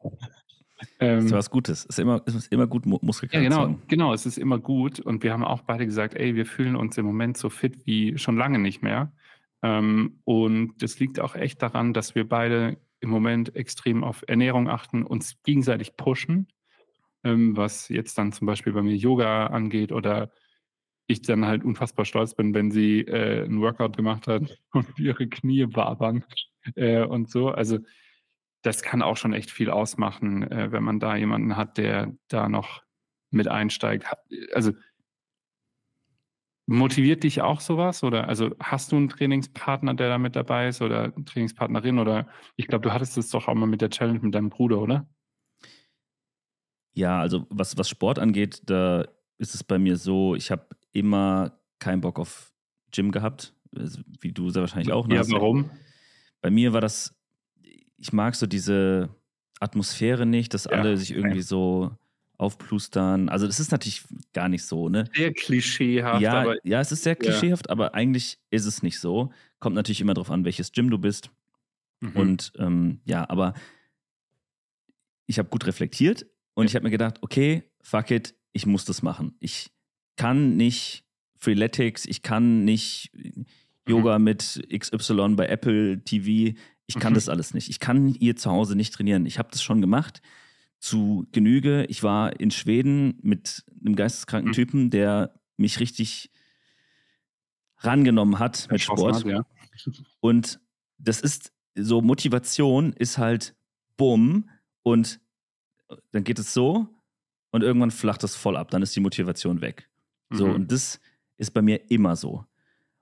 ähm, das ist was Gutes. Es ist immer, es ist immer gut, Muskelkater ja, genau, genau, es ist immer gut. Und wir haben auch beide gesagt, ey, wir fühlen uns im Moment so fit wie schon lange nicht mehr. Ähm, und das liegt auch echt daran, dass wir beide im Moment extrem auf Ernährung achten, uns gegenseitig pushen ähm, was jetzt dann zum Beispiel bei mir Yoga angeht oder ich dann halt unfassbar stolz bin, wenn sie äh, einen Workout gemacht hat und ihre Knie wabern äh, und so. Also das kann auch schon echt viel ausmachen, äh, wenn man da jemanden hat, der da noch mit einsteigt. Also motiviert dich auch sowas? Oder also hast du einen Trainingspartner, der da mit dabei ist oder eine Trainingspartnerin? Oder ich glaube, du hattest es doch auch mal mit der Challenge mit deinem Bruder, oder? Ja, also was, was Sport angeht, da ist es bei mir so, ich habe immer keinen Bock auf Gym gehabt, also, wie du sehr wahrscheinlich auch. Ne? Ja, warum? Bei mir war das, ich mag so diese Atmosphäre nicht, dass ja, alle sich irgendwie okay. so aufplustern. Also das ist natürlich gar nicht so, ne? Sehr klischeehaft. Ja, aber, ja es ist sehr klischeehaft, ja. aber eigentlich ist es nicht so. Kommt natürlich immer darauf an, welches Gym du bist. Mhm. Und ähm, ja, aber ich habe gut reflektiert und ich habe mir gedacht, okay, fuck it, ich muss das machen. Ich kann nicht Freeletics, ich kann nicht Yoga mhm. mit XY bei Apple TV. Ich kann mhm. das alles nicht. Ich kann hier zu Hause nicht trainieren. Ich habe das schon gemacht zu Genüge. Ich war in Schweden mit einem geisteskranken mhm. Typen, der mich richtig rangenommen hat mit Sport. Hat, ja. Und das ist so, Motivation ist halt bumm und dann geht es so und irgendwann flacht das voll ab, dann ist die Motivation weg. So, mhm. und das ist bei mir immer so.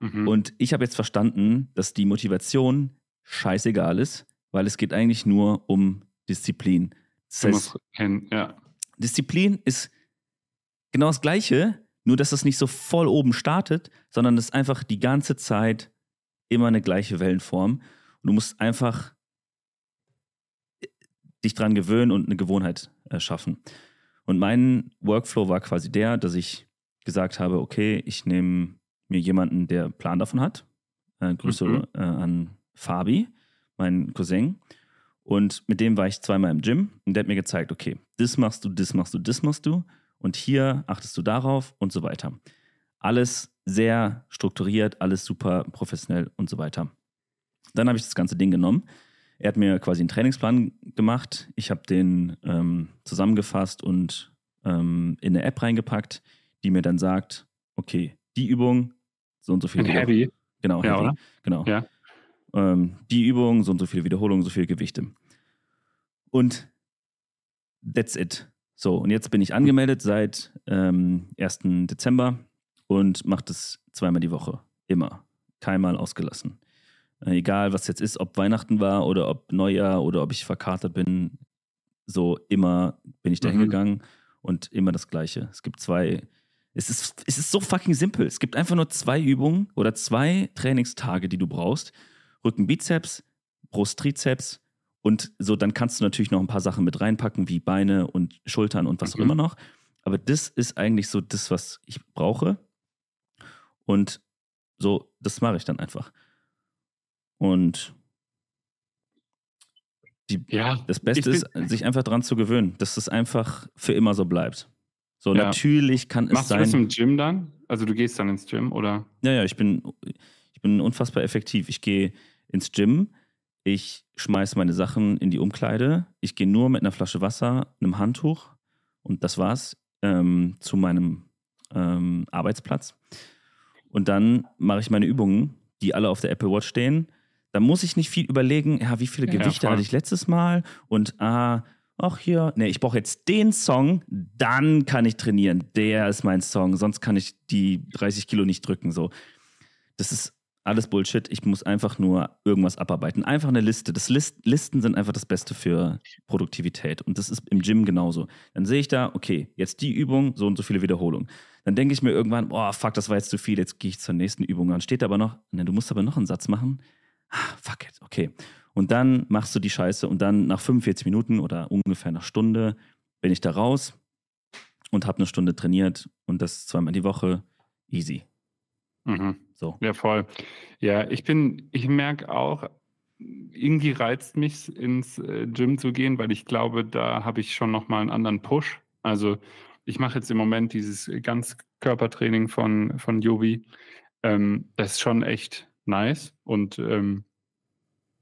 Mhm. Und ich habe jetzt verstanden, dass die Motivation scheißegal ist, weil es geht eigentlich nur um Disziplin. Das heißt, hin, ja. Disziplin ist genau das Gleiche, nur dass es nicht so voll oben startet, sondern es ist einfach die ganze Zeit immer eine gleiche Wellenform. Und du musst einfach dich dran gewöhnen und eine Gewohnheit äh, schaffen. Und mein Workflow war quasi der, dass ich gesagt habe, okay, ich nehme mir jemanden, der Plan davon hat. Äh, Grüße Mhm. äh, an Fabi, meinen Cousin. Und mit dem war ich zweimal im Gym und der hat mir gezeigt, okay, das machst du, das machst du, das machst du und hier achtest du darauf und so weiter. Alles sehr strukturiert, alles super professionell und so weiter. Dann habe ich das ganze Ding genommen. Er hat mir quasi einen Trainingsplan gemacht. Ich habe den ähm, zusammengefasst und ähm, in eine App reingepackt, die mir dann sagt, okay, die Übung, so und so viel Heavy. Genau, Ja, heavy. oder? Genau. Ja. Ähm, die Übung, so und so viele Wiederholungen, so viele Gewichte. Und that's it. So, und jetzt bin ich angemeldet seit ähm, 1. Dezember und mache das zweimal die Woche. Immer. Keinmal ausgelassen. Äh, egal, was jetzt ist, ob Weihnachten war oder ob Neujahr oder ob ich verkatert bin, so immer bin ich da Mhm. hingegangen und immer das Gleiche. Es gibt zwei. Es ist, es ist so fucking simpel. Es gibt einfach nur zwei Übungen oder zwei Trainingstage, die du brauchst. Rücken, Bizeps, Brust, Trizeps und so, dann kannst du natürlich noch ein paar Sachen mit reinpacken, wie Beine und Schultern und was auch Mhm. immer noch. Aber das ist eigentlich so das, was ich brauche. Und so, das mache ich dann einfach. Und die, Ja. das Beste ist, sich einfach dran zu gewöhnen, dass es einfach für immer so bleibt. So, Ja. natürlich kann es Machst du das sein. im Gym dann? Also du gehst dann ins Gym oder? Ja, ja, ich bin, ich bin unfassbar effektiv. Ich gehe ins Gym, ich schmeiße meine Sachen in die Umkleide, ich gehe nur mit einer Flasche Wasser, einem Handtuch und das war's ähm, zu meinem ähm, Arbeitsplatz. Und dann mache ich meine Übungen, die alle auf der Apple Watch stehen. Da muss ich nicht viel überlegen, ja, wie viele Ja, ja, Gewichte voll. hatte ich letztes Mal und ah, ach hier, nee, ich brauche jetzt den Song, dann kann ich trainieren. Der ist mein Song, sonst kann ich die 30 Kilo nicht drücken. So. Das ist alles Bullshit. Ich muss einfach nur irgendwas abarbeiten. Einfach eine Liste. Das List Listen sind einfach das Beste für Produktivität. Und das ist im Gym genauso. Dann sehe ich da, okay, jetzt die Übung, so und so viele Wiederholungen. Dann denke ich mir irgendwann, boah, fuck, das war jetzt zu viel, jetzt gehe ich zur nächsten Übung. Dann steht da aber noch, ne, du musst aber noch einen Satz machen. Ah, fuck it, okay. Und dann machst du die Scheiße und dann nach 45 Minuten oder ungefähr einer Stunde bin ich da raus und habe eine Stunde trainiert und das zweimal die Woche. Easy. Mhm. So. Ja, voll. Ja, ich bin, ich merke auch, irgendwie reizt mich ins äh, Gym zu gehen, weil ich glaube, da habe ich schon nochmal einen anderen Push. Also ich mache jetzt im Moment dieses Ganzkörpertraining von, von Jovi. Ähm, das ist schon echt nice. Und ähm,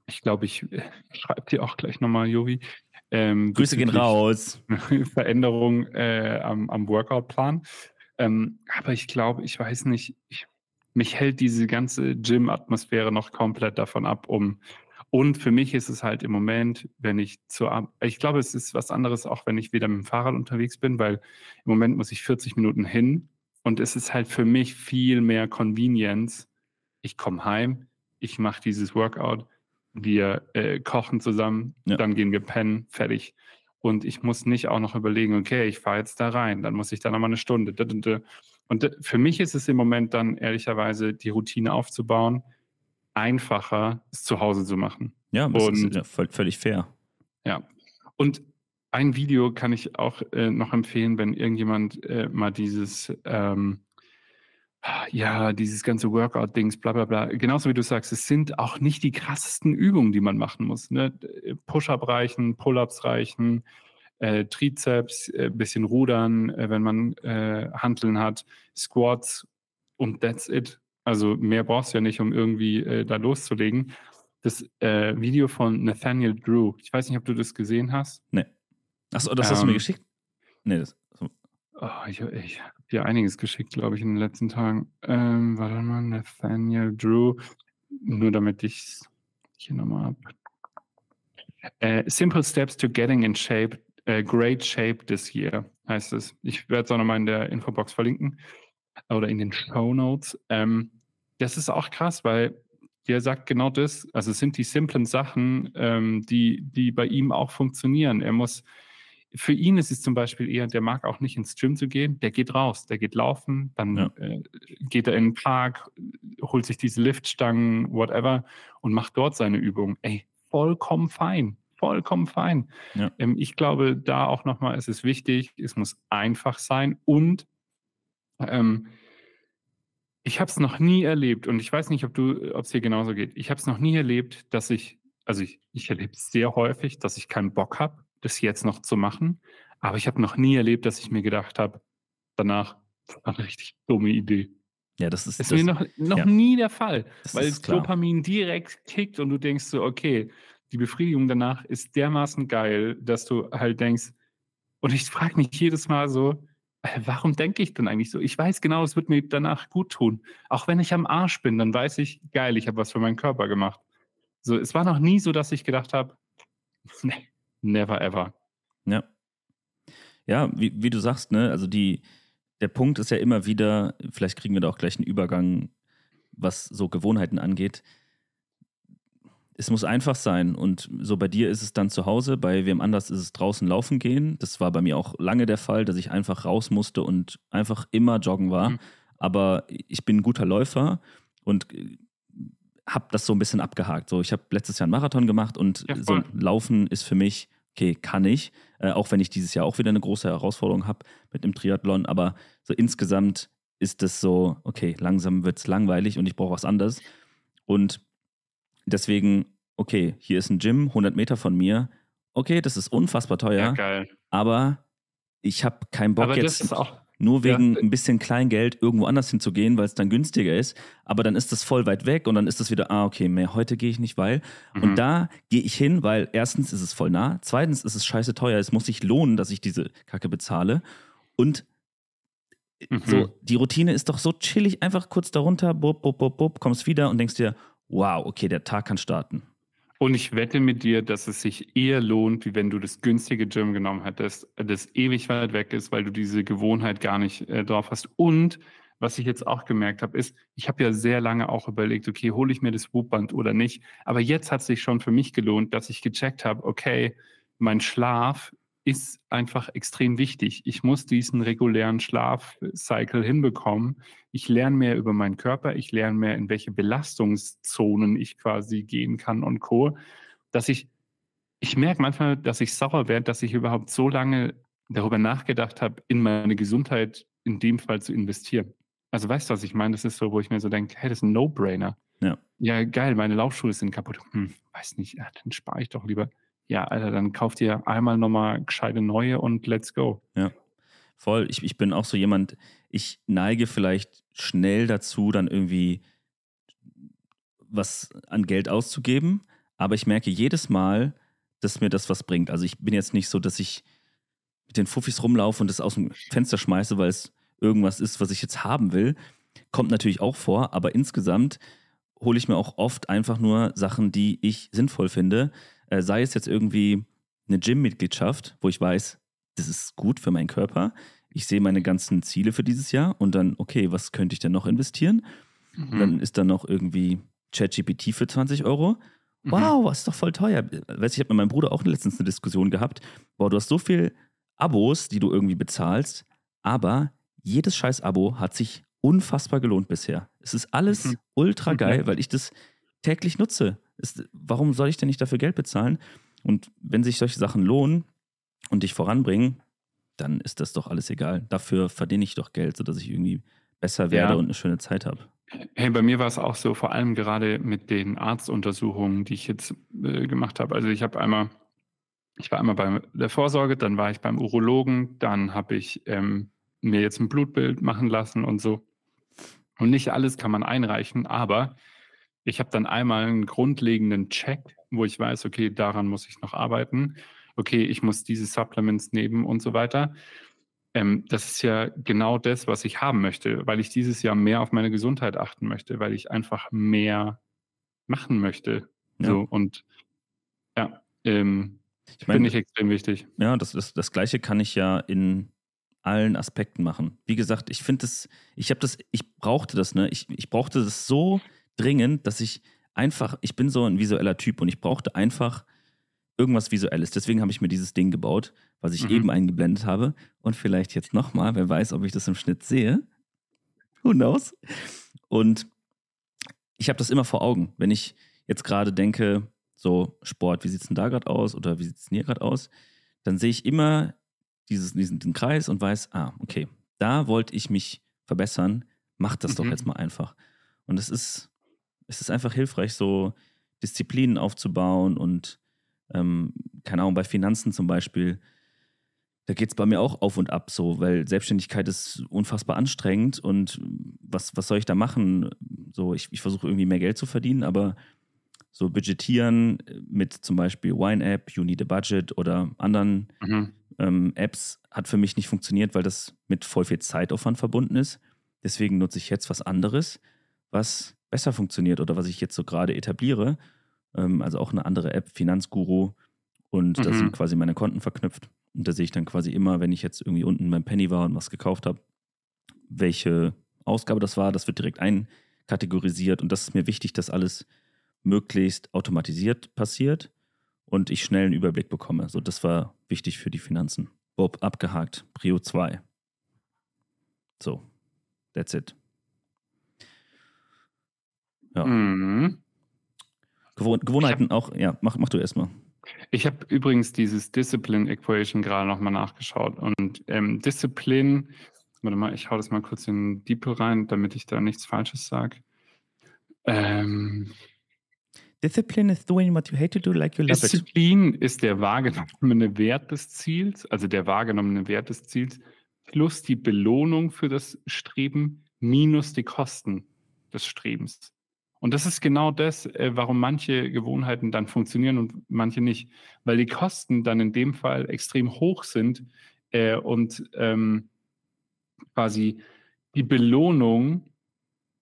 ich glaube, ich äh, schreibe dir auch gleich nochmal, Jovi. Ähm, Grüße gehen raus. Veränderung äh, am, am Workout-Plan. Ähm, aber ich glaube, ich weiß nicht, ich, mich hält diese ganze Gym-Atmosphäre noch komplett davon ab, um. Und für mich ist es halt im Moment, wenn ich zur ich glaube, es ist was anderes, auch wenn ich wieder mit dem Fahrrad unterwegs bin, weil im Moment muss ich 40 Minuten hin und es ist halt für mich viel mehr Convenience. Ich komme heim, ich mache dieses Workout, wir äh, kochen zusammen, Ja. dann gehen wir pennen, fertig. Und ich muss nicht auch noch überlegen, okay, ich fahre jetzt da rein, dann muss ich da nochmal eine Stunde. Und da- für mich ist es im Moment dann ehrlicherweise, die Routine aufzubauen, einfacher, es zu Hause zu machen. Ja, das ist Und- ja voll, völlig fair. Ja. Und ein Video kann ich auch äh, noch empfehlen, wenn irgendjemand äh, mal dieses, ähm, ja, dieses ganze Workout-Dings, bla bla bla, genauso wie du sagst, es sind auch nicht die krassesten Übungen, die man machen muss. Ne? Push-up reichen, Pull-ups reichen, äh, Trizeps, äh, bisschen Rudern, äh, wenn man äh, Hanteln hat, Squats und that's it. Also mehr brauchst du ja nicht, um irgendwie äh, da loszulegen. Das äh, Video von Nathaniel Drew, ich weiß nicht, ob du das gesehen hast. Achso, das hast du mir Ähm, geschickt? Nee, das. Oh, ich ich dir einiges geschickt, glaube ich, in den letzten Tagen. Ähm, warte mal, Nathaniel Drew, nur damit ich es hier nochmal habe. Äh, Simple Steps to Getting in Shape, äh, Great Shape this year heißt es. Ich werde es auch nochmal in der Infobox verlinken. oder in den Show Notes. Ähm, das ist auch krass, weil der sagt genau das. Also es sind die simplen Sachen, ähm, die, die bei ihm auch funktionieren. Er muss, für ihn ist es zum Beispiel eher, der mag auch nicht ins Gym zu gehen, der geht raus, der geht laufen, dann ja. äh, geht er in den Park, holt sich diese Liftstangen, whatever, und macht dort seine Übung. Ey, vollkommen fein, vollkommen fein. Ja. Ähm, ich glaube, da auch nochmal, es ist wichtig, es muss einfach sein und ähm, ich habe es noch nie erlebt und ich weiß nicht, ob du, ob es dir genauso geht. Ich habe es noch nie erlebt, dass ich, also ich, ich erlebe es sehr häufig, dass ich keinen Bock habe, das jetzt noch zu machen. Aber ich habe noch nie erlebt, dass ich mir gedacht habe, danach das war eine richtig dumme Idee. Ja, das ist, das ist mir noch, noch ja. nie der Fall, das weil das Dopamin direkt kickt und du denkst so, okay, die Befriedigung danach ist dermaßen geil, dass du halt denkst, und ich frage mich jedes Mal so, äh, warum denke ich denn eigentlich so? Ich weiß genau, es wird mir danach gut tun. Auch wenn ich am Arsch bin, dann weiß ich, geil, ich habe was für meinen Körper gemacht. So, es war noch nie so, dass ich gedacht habe, nee, never ever. Ja. Ja, wie, wie du sagst, ne, also die, der Punkt ist ja immer wieder, vielleicht kriegen wir da auch gleich einen Übergang, was so Gewohnheiten angeht es muss einfach sein. Und so bei dir ist es dann zu Hause, bei wem anders ist es draußen laufen gehen. Das war bei mir auch lange der Fall, dass ich einfach raus musste und einfach immer joggen war. Mhm. Aber ich bin ein guter Läufer und habe das so ein bisschen abgehakt. So, ich habe letztes Jahr einen Marathon gemacht und ja, so Laufen ist für mich, okay, kann ich. Äh, auch wenn ich dieses Jahr auch wieder eine große Herausforderung habe mit dem Triathlon. Aber so insgesamt ist es so, okay, langsam wird es langweilig und ich brauche was anderes. Und Deswegen, okay, hier ist ein Gym, 100 Meter von mir. Okay, das ist unfassbar teuer. Ja, geil. Aber ich habe keinen Bock aber jetzt nur wegen ja. ein bisschen Kleingeld irgendwo anders hinzugehen, weil es dann günstiger ist. Aber dann ist das voll weit weg und dann ist das wieder, ah, okay, mehr heute gehe ich nicht, weil. Mhm. Und da gehe ich hin, weil erstens ist es voll nah, zweitens ist es scheiße teuer. Es muss sich lohnen, dass ich diese Kacke bezahle. Und mhm. so, die Routine ist doch so chillig, einfach kurz darunter, bub, bub, bub, bub, kommst wieder und denkst dir, wow, okay, der Tag kann starten. Und ich wette mit dir, dass es sich eher lohnt, wie wenn du das günstige Gym genommen hättest, das ewig weit weg ist, weil du diese Gewohnheit gar nicht äh, drauf hast. Und was ich jetzt auch gemerkt habe, ist, ich habe ja sehr lange auch überlegt, okay, hole ich mir das Whoop-Band oder nicht. Aber jetzt hat es sich schon für mich gelohnt, dass ich gecheckt habe, okay, mein Schlaf ist einfach extrem wichtig. Ich muss diesen regulären Schlafcycle hinbekommen. Ich lerne mehr über meinen Körper, ich lerne mehr, in welche Belastungszonen ich quasi gehen kann und Co. Dass ich, ich merke manchmal, dass ich sauer werde, dass ich überhaupt so lange darüber nachgedacht habe, in meine Gesundheit in dem Fall zu investieren. Also weißt du, was ich meine? Das ist so, wo ich mir so denke, hey, das ist ein No-Brainer. Ja. ja, geil, meine Laufschuhe sind kaputt. Hm, weiß nicht, ja, dann spare ich doch lieber ja, Alter, dann kauft ihr einmal nochmal gescheite neue und let's go. Ja, voll. Ich, ich bin auch so jemand, ich neige vielleicht schnell dazu, dann irgendwie was an Geld auszugeben, aber ich merke jedes Mal, dass mir das was bringt. Also ich bin jetzt nicht so, dass ich mit den Fuffis rumlaufe und das aus dem Fenster schmeiße, weil es irgendwas ist, was ich jetzt haben will. Kommt natürlich auch vor, aber insgesamt hole ich mir auch oft einfach nur Sachen, die ich sinnvoll finde. Äh, sei es jetzt irgendwie eine Gym-Mitgliedschaft, wo ich weiß, das ist gut für meinen Körper. Ich sehe meine ganzen Ziele für dieses Jahr und dann, okay, was könnte ich denn noch investieren? Mhm. Dann ist da noch irgendwie ChatGPT für 20 Euro. Mhm. Wow, was ist doch voll teuer. Weißt ich habe mit meinem Bruder auch letztens eine Diskussion gehabt. Boah, du hast so viel Abos, die du irgendwie bezahlst, aber jedes scheiß Abo hat sich unfassbar gelohnt bisher. Es ist alles mhm. ultra geil, weil ich das täglich nutze. Ist, warum soll ich denn nicht dafür Geld bezahlen? Und wenn sich solche Sachen lohnen und dich voranbringen, dann ist das doch alles egal. Dafür verdiene ich doch Geld, sodass ich irgendwie besser werde ja. und eine schöne Zeit habe. Hey, bei mir war es auch so, vor allem gerade mit den Arztuntersuchungen, die ich jetzt äh, gemacht habe. Also ich habe einmal, ich war einmal bei der Vorsorge, dann war ich beim Urologen, dann habe ich ähm, mir jetzt ein Blutbild machen lassen und so. Und nicht alles kann man einreichen, aber ich habe dann einmal einen grundlegenden Check, wo ich weiß, okay, daran muss ich noch arbeiten. Okay, ich muss diese Supplements nehmen und so weiter. Ähm, das ist ja genau das, was ich haben möchte, weil ich dieses Jahr mehr auf meine Gesundheit achten möchte, weil ich einfach mehr machen möchte. Ja. So, und ja, ähm, ich mein, finde ich extrem wichtig. Ja, das, das, das Gleiche kann ich ja in allen Aspekten machen. Wie gesagt, ich finde das, ich habe das, ich brauchte das, ne? Ich, ich brauchte das so dringend, dass ich einfach, ich bin so ein visueller Typ und ich brauchte einfach irgendwas Visuelles. Deswegen habe ich mir dieses Ding gebaut, was ich mhm. eben eingeblendet habe. Und vielleicht jetzt nochmal, wer weiß, ob ich das im Schnitt sehe. Who knows? Und ich habe das immer vor Augen. Wenn ich jetzt gerade denke, so Sport, wie sieht es denn da gerade aus oder wie sieht es denn hier gerade aus, dann sehe ich immer dieses, diesen, diesen Kreis und weiß, ah, okay, da wollte ich mich verbessern, mach das mhm. doch jetzt mal einfach. Und es ist, es ist einfach hilfreich, so Disziplinen aufzubauen und ähm, keine Ahnung, bei Finanzen zum Beispiel, da geht es bei mir auch auf und ab so, weil Selbstständigkeit ist unfassbar anstrengend und was, was soll ich da machen? So, ich, ich versuche irgendwie mehr Geld zu verdienen, aber so budgetieren mit zum Beispiel Wine App, You Need a Budget oder anderen mhm. ähm, Apps hat für mich nicht funktioniert, weil das mit voll viel Zeitaufwand verbunden ist. Deswegen nutze ich jetzt was anderes, was besser funktioniert oder was ich jetzt so gerade etabliere ähm, also auch eine andere App, Finanzguru. Und mhm. da sind quasi meine Konten verknüpft. Und da sehe ich dann quasi immer, wenn ich jetzt irgendwie unten beim Penny war und was gekauft habe, welche Ausgabe das war. Das wird direkt einkategorisiert. Und das ist mir wichtig, dass alles möglichst automatisiert passiert und ich schnell einen Überblick bekomme. So, das war wichtig für die Finanzen. Bob abgehakt, Prio 2. So, that's it. Ja. Mhm. Gewohn Gewohnheiten hab, auch, ja, mach, mach du erstmal. Ich habe übrigens dieses Discipline Equation gerade nochmal nachgeschaut und ähm, Discipline, warte mal, ich hau das mal kurz in DeepL rein, damit ich da nichts Falsches sage. Ähm, Discipline is doing what you hate to do, like you love Disziplin it. ist der wahrgenommene Wert des Ziels, also der wahrgenommene Wert des Ziels, plus die Belohnung für das Streben minus die Kosten des Strebens. Und das ist genau das, äh, warum manche Gewohnheiten dann funktionieren und manche nicht. Weil die Kosten dann in dem Fall extrem hoch sind äh, und ähm, quasi die Belohnung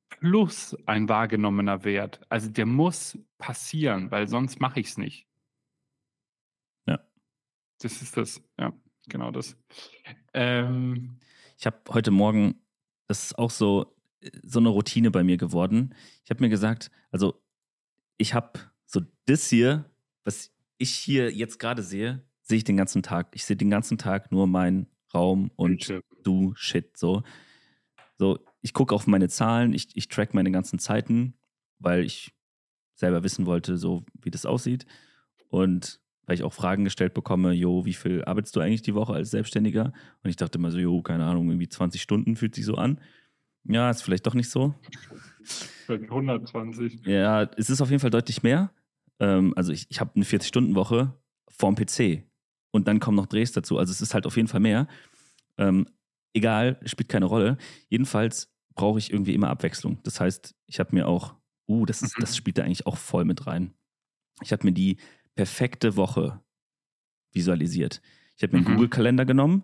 plus ein wahrgenommener Wert. Also der muss passieren, weil sonst mache ich es nicht. Ja. Das ist das, ja, genau das. Ähm, ich habe heute Morgen, das ist auch so, so eine Routine bei mir geworden. Ich habe mir gesagt, also ich habe so das hier, was ich hier jetzt gerade sehe, sehe ich den ganzen Tag. Ich sehe den ganzen Tag nur meinen Raum und du Shit so. So, ich gucke auf meine Zahlen, ich, ich track meine ganzen Zeiten, weil ich selber wissen wollte, so wie das aussieht. Und weil ich auch Fragen gestellt bekomme, jo, wie viel arbeitest du eigentlich die Woche als Selbstständiger? Und ich dachte immer so, jo, keine Ahnung, irgendwie 20 Stunden fühlt sich so an. Ja, ist vielleicht doch nicht so. 120. Ja, es ist auf jeden Fall deutlich mehr. Ähm, also ich, ich habe eine 40-Stunden-Woche vorm PC. Und dann kommen noch Drehs dazu. Also es ist halt auf jeden Fall mehr. Ähm, egal, spielt keine Rolle. Jedenfalls brauche ich irgendwie immer Abwechslung. Das heißt, ich habe mir auch, uh, das, ist, das spielt da eigentlich auch voll mit rein. Ich habe mir die perfekte Woche visualisiert. Ich habe mir einen mhm. Google-Kalender genommen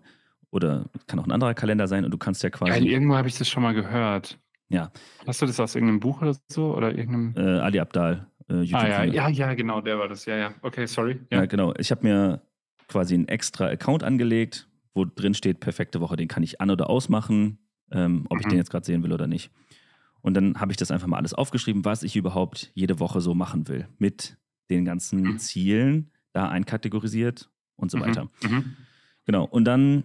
oder kann auch ein anderer Kalender sein und du kannst ja quasi. Geil, irgendwo habe ich das schon mal gehört. Ja. Hast du das aus irgendeinem Buch oder so? Oder irgendeinem. Äh, Ali Abdal. Äh, ah, ja, ja, ja, genau, der war das. Ja, ja. Okay, sorry. Ja, ja genau. Ich habe mir quasi einen extra Account angelegt, wo drin steht, perfekte Woche, den kann ich an- oder ausmachen, ähm, ob mhm. ich den jetzt gerade sehen will oder nicht. Und dann habe ich das einfach mal alles aufgeschrieben, was ich überhaupt jede Woche so machen will. Mit den ganzen mhm. Zielen da einkategorisiert und so mhm. weiter. Mhm. Genau. Und dann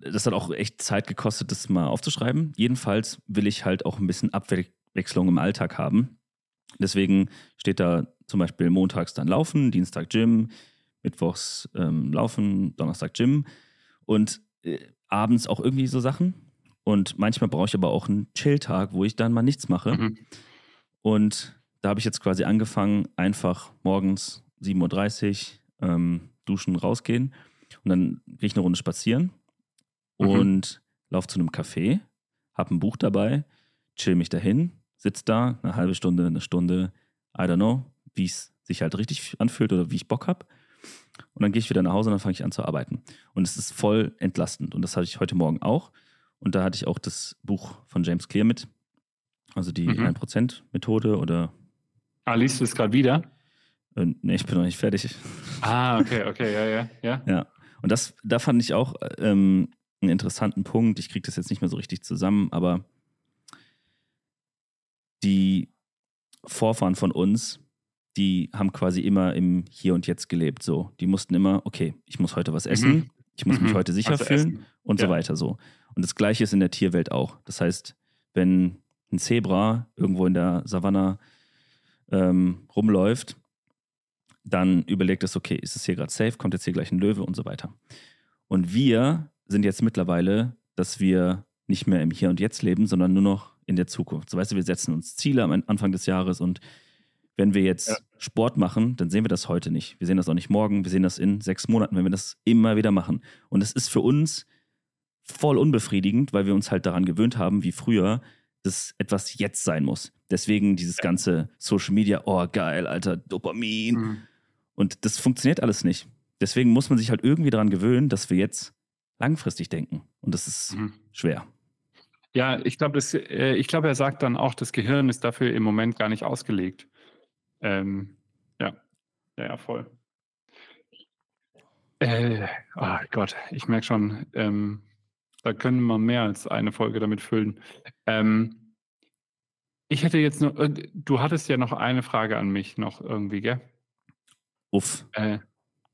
das hat auch echt Zeit gekostet, das mal aufzuschreiben. Jedenfalls will ich halt auch ein bisschen Abwechslung im Alltag haben. Deswegen steht da zum Beispiel montags dann Laufen, Dienstag Gym, Mittwochs ähm, Laufen, Donnerstag Gym und äh, abends auch irgendwie so Sachen. Und manchmal brauche ich aber auch einen Chill-Tag, wo ich dann mal nichts mache. Mhm. Und da habe ich jetzt quasi angefangen, einfach morgens 7.30 Uhr ähm, duschen, rausgehen und dann gehe ich eine Runde spazieren mhm. und laufe zu einem Café, habe ein Buch dabei, chill mich dahin, sitze da eine halbe Stunde, eine Stunde, I don't know, wie es sich halt richtig anfühlt oder wie ich Bock habe. Und dann gehe ich wieder nach Hause und dann fange ich an zu arbeiten. Und es ist voll entlastend. Und das hatte ich heute Morgen auch. Und da hatte ich auch das Buch von James Clear mit. Also die mhm. 1%-Methode oder. Ah, liest du es gerade wieder? Äh, nee, ich bin noch nicht fertig. Ah, okay, okay, ja, ja, ja. Ja. Und das, da fand ich auch, ähm, einen interessanten Punkt. Ich kriege das jetzt nicht mehr so richtig zusammen, aber die Vorfahren von uns, die haben quasi immer im Hier und Jetzt gelebt. So, die mussten immer, okay, ich muss heute was essen, mhm. ich muss mhm. mich heute sicher also fühlen essen. und ja. so weiter. So. Und das Gleiche ist in der Tierwelt auch. Das heißt, wenn ein Zebra irgendwo in der Savanne ähm, rumläuft, dann überlegt es, okay, ist es hier gerade safe, kommt jetzt hier gleich ein Löwe und so weiter. Und wir sind jetzt mittlerweile, dass wir nicht mehr im Hier und Jetzt leben, sondern nur noch in der Zukunft. So weißt du, wir setzen uns Ziele am Anfang des Jahres und wenn wir jetzt ja. Sport machen, dann sehen wir das heute nicht. Wir sehen das auch nicht morgen, wir sehen das in sechs Monaten, wenn wir das immer wieder machen. Und es ist für uns voll unbefriedigend, weil wir uns halt daran gewöhnt haben, wie früher, dass etwas jetzt sein muss. Deswegen dieses ganze Social Media, oh geil, alter Dopamin. Mhm. Und das funktioniert alles nicht. Deswegen muss man sich halt irgendwie daran gewöhnen, dass wir jetzt langfristig denken. Und das ist mhm. schwer. Ja, ich glaube, äh, ich glaube, er sagt dann auch, das Gehirn ist dafür im Moment gar nicht ausgelegt. Ähm, ja, ja, ja, voll. Äh, oh Gott, ich merke schon, ähm, da können wir mehr als eine Folge damit füllen. Ähm, ich hätte jetzt nur, äh, du hattest ja noch eine Frage an mich noch irgendwie, gell? Uff. Äh,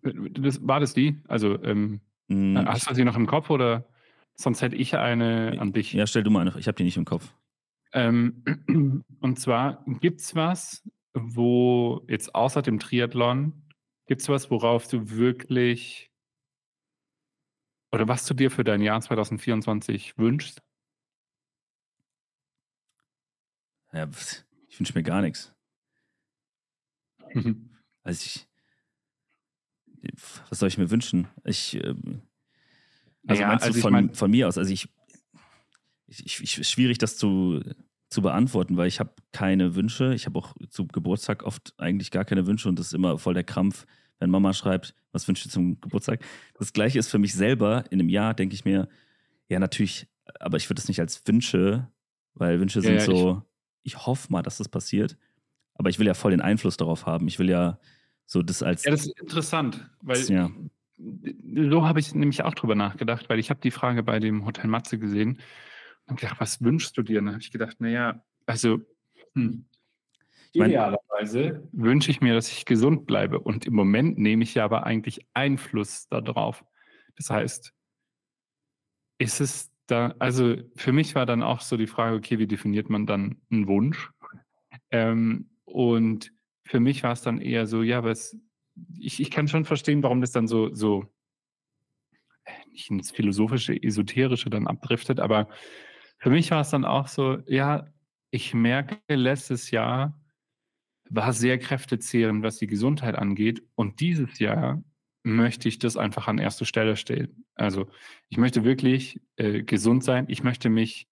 das, war das die? Also, ähm, hm, hast du sie noch im Kopf oder sonst hätte ich eine an dich? Ja, stell du mal eine. Ich habe die nicht im Kopf. Ähm, und zwar, gibt es was, wo jetzt außer dem Triathlon, gibt es was, worauf du wirklich oder was du dir für dein Jahr 2024 wünschst? Ja, ich wünsche mir gar nichts. Mhm. Also ich, was soll ich mir wünschen? Ich, ähm, also ja, meinst also du von, mein, von mir aus? Also ich, ich, ich, schwierig das zu, zu beantworten, weil ich habe keine Wünsche. Ich habe auch zu Geburtstag oft eigentlich gar keine Wünsche und das ist immer voll der Krampf, wenn Mama schreibt, was wünschst du zum Geburtstag? Das gleiche ist für mich selber. In einem Jahr denke ich mir, ja, natürlich, aber ich würde es nicht als Wünsche, weil Wünsche ja, sind ja, so, ich, ich hoffe mal, dass das passiert. Aber ich will ja voll den Einfluss darauf haben. Ich will ja so das als. Ja, das ist interessant, weil ja. so habe ich nämlich auch drüber nachgedacht, weil ich habe die Frage bei dem Hotel Matze gesehen und gedacht, was wünschst du dir? Und dann habe ich gedacht, naja, also hm, idealerweise wünsche ich mir, dass ich gesund bleibe. Und im Moment nehme ich ja aber eigentlich Einfluss darauf. Das heißt, ist es da, also für mich war dann auch so die Frage, okay, wie definiert man dann einen Wunsch? Ähm, und für mich war es dann eher so, ja, was, ich, ich kann schon verstehen, warum das dann so, so nicht ins philosophische, esoterische dann abdriftet, aber für mich war es dann auch so, ja, ich merke, letztes Jahr war sehr kräftezehrend, was die Gesundheit angeht und dieses Jahr möchte ich das einfach an erste Stelle stellen. Also ich möchte wirklich äh, gesund sein. Ich möchte mich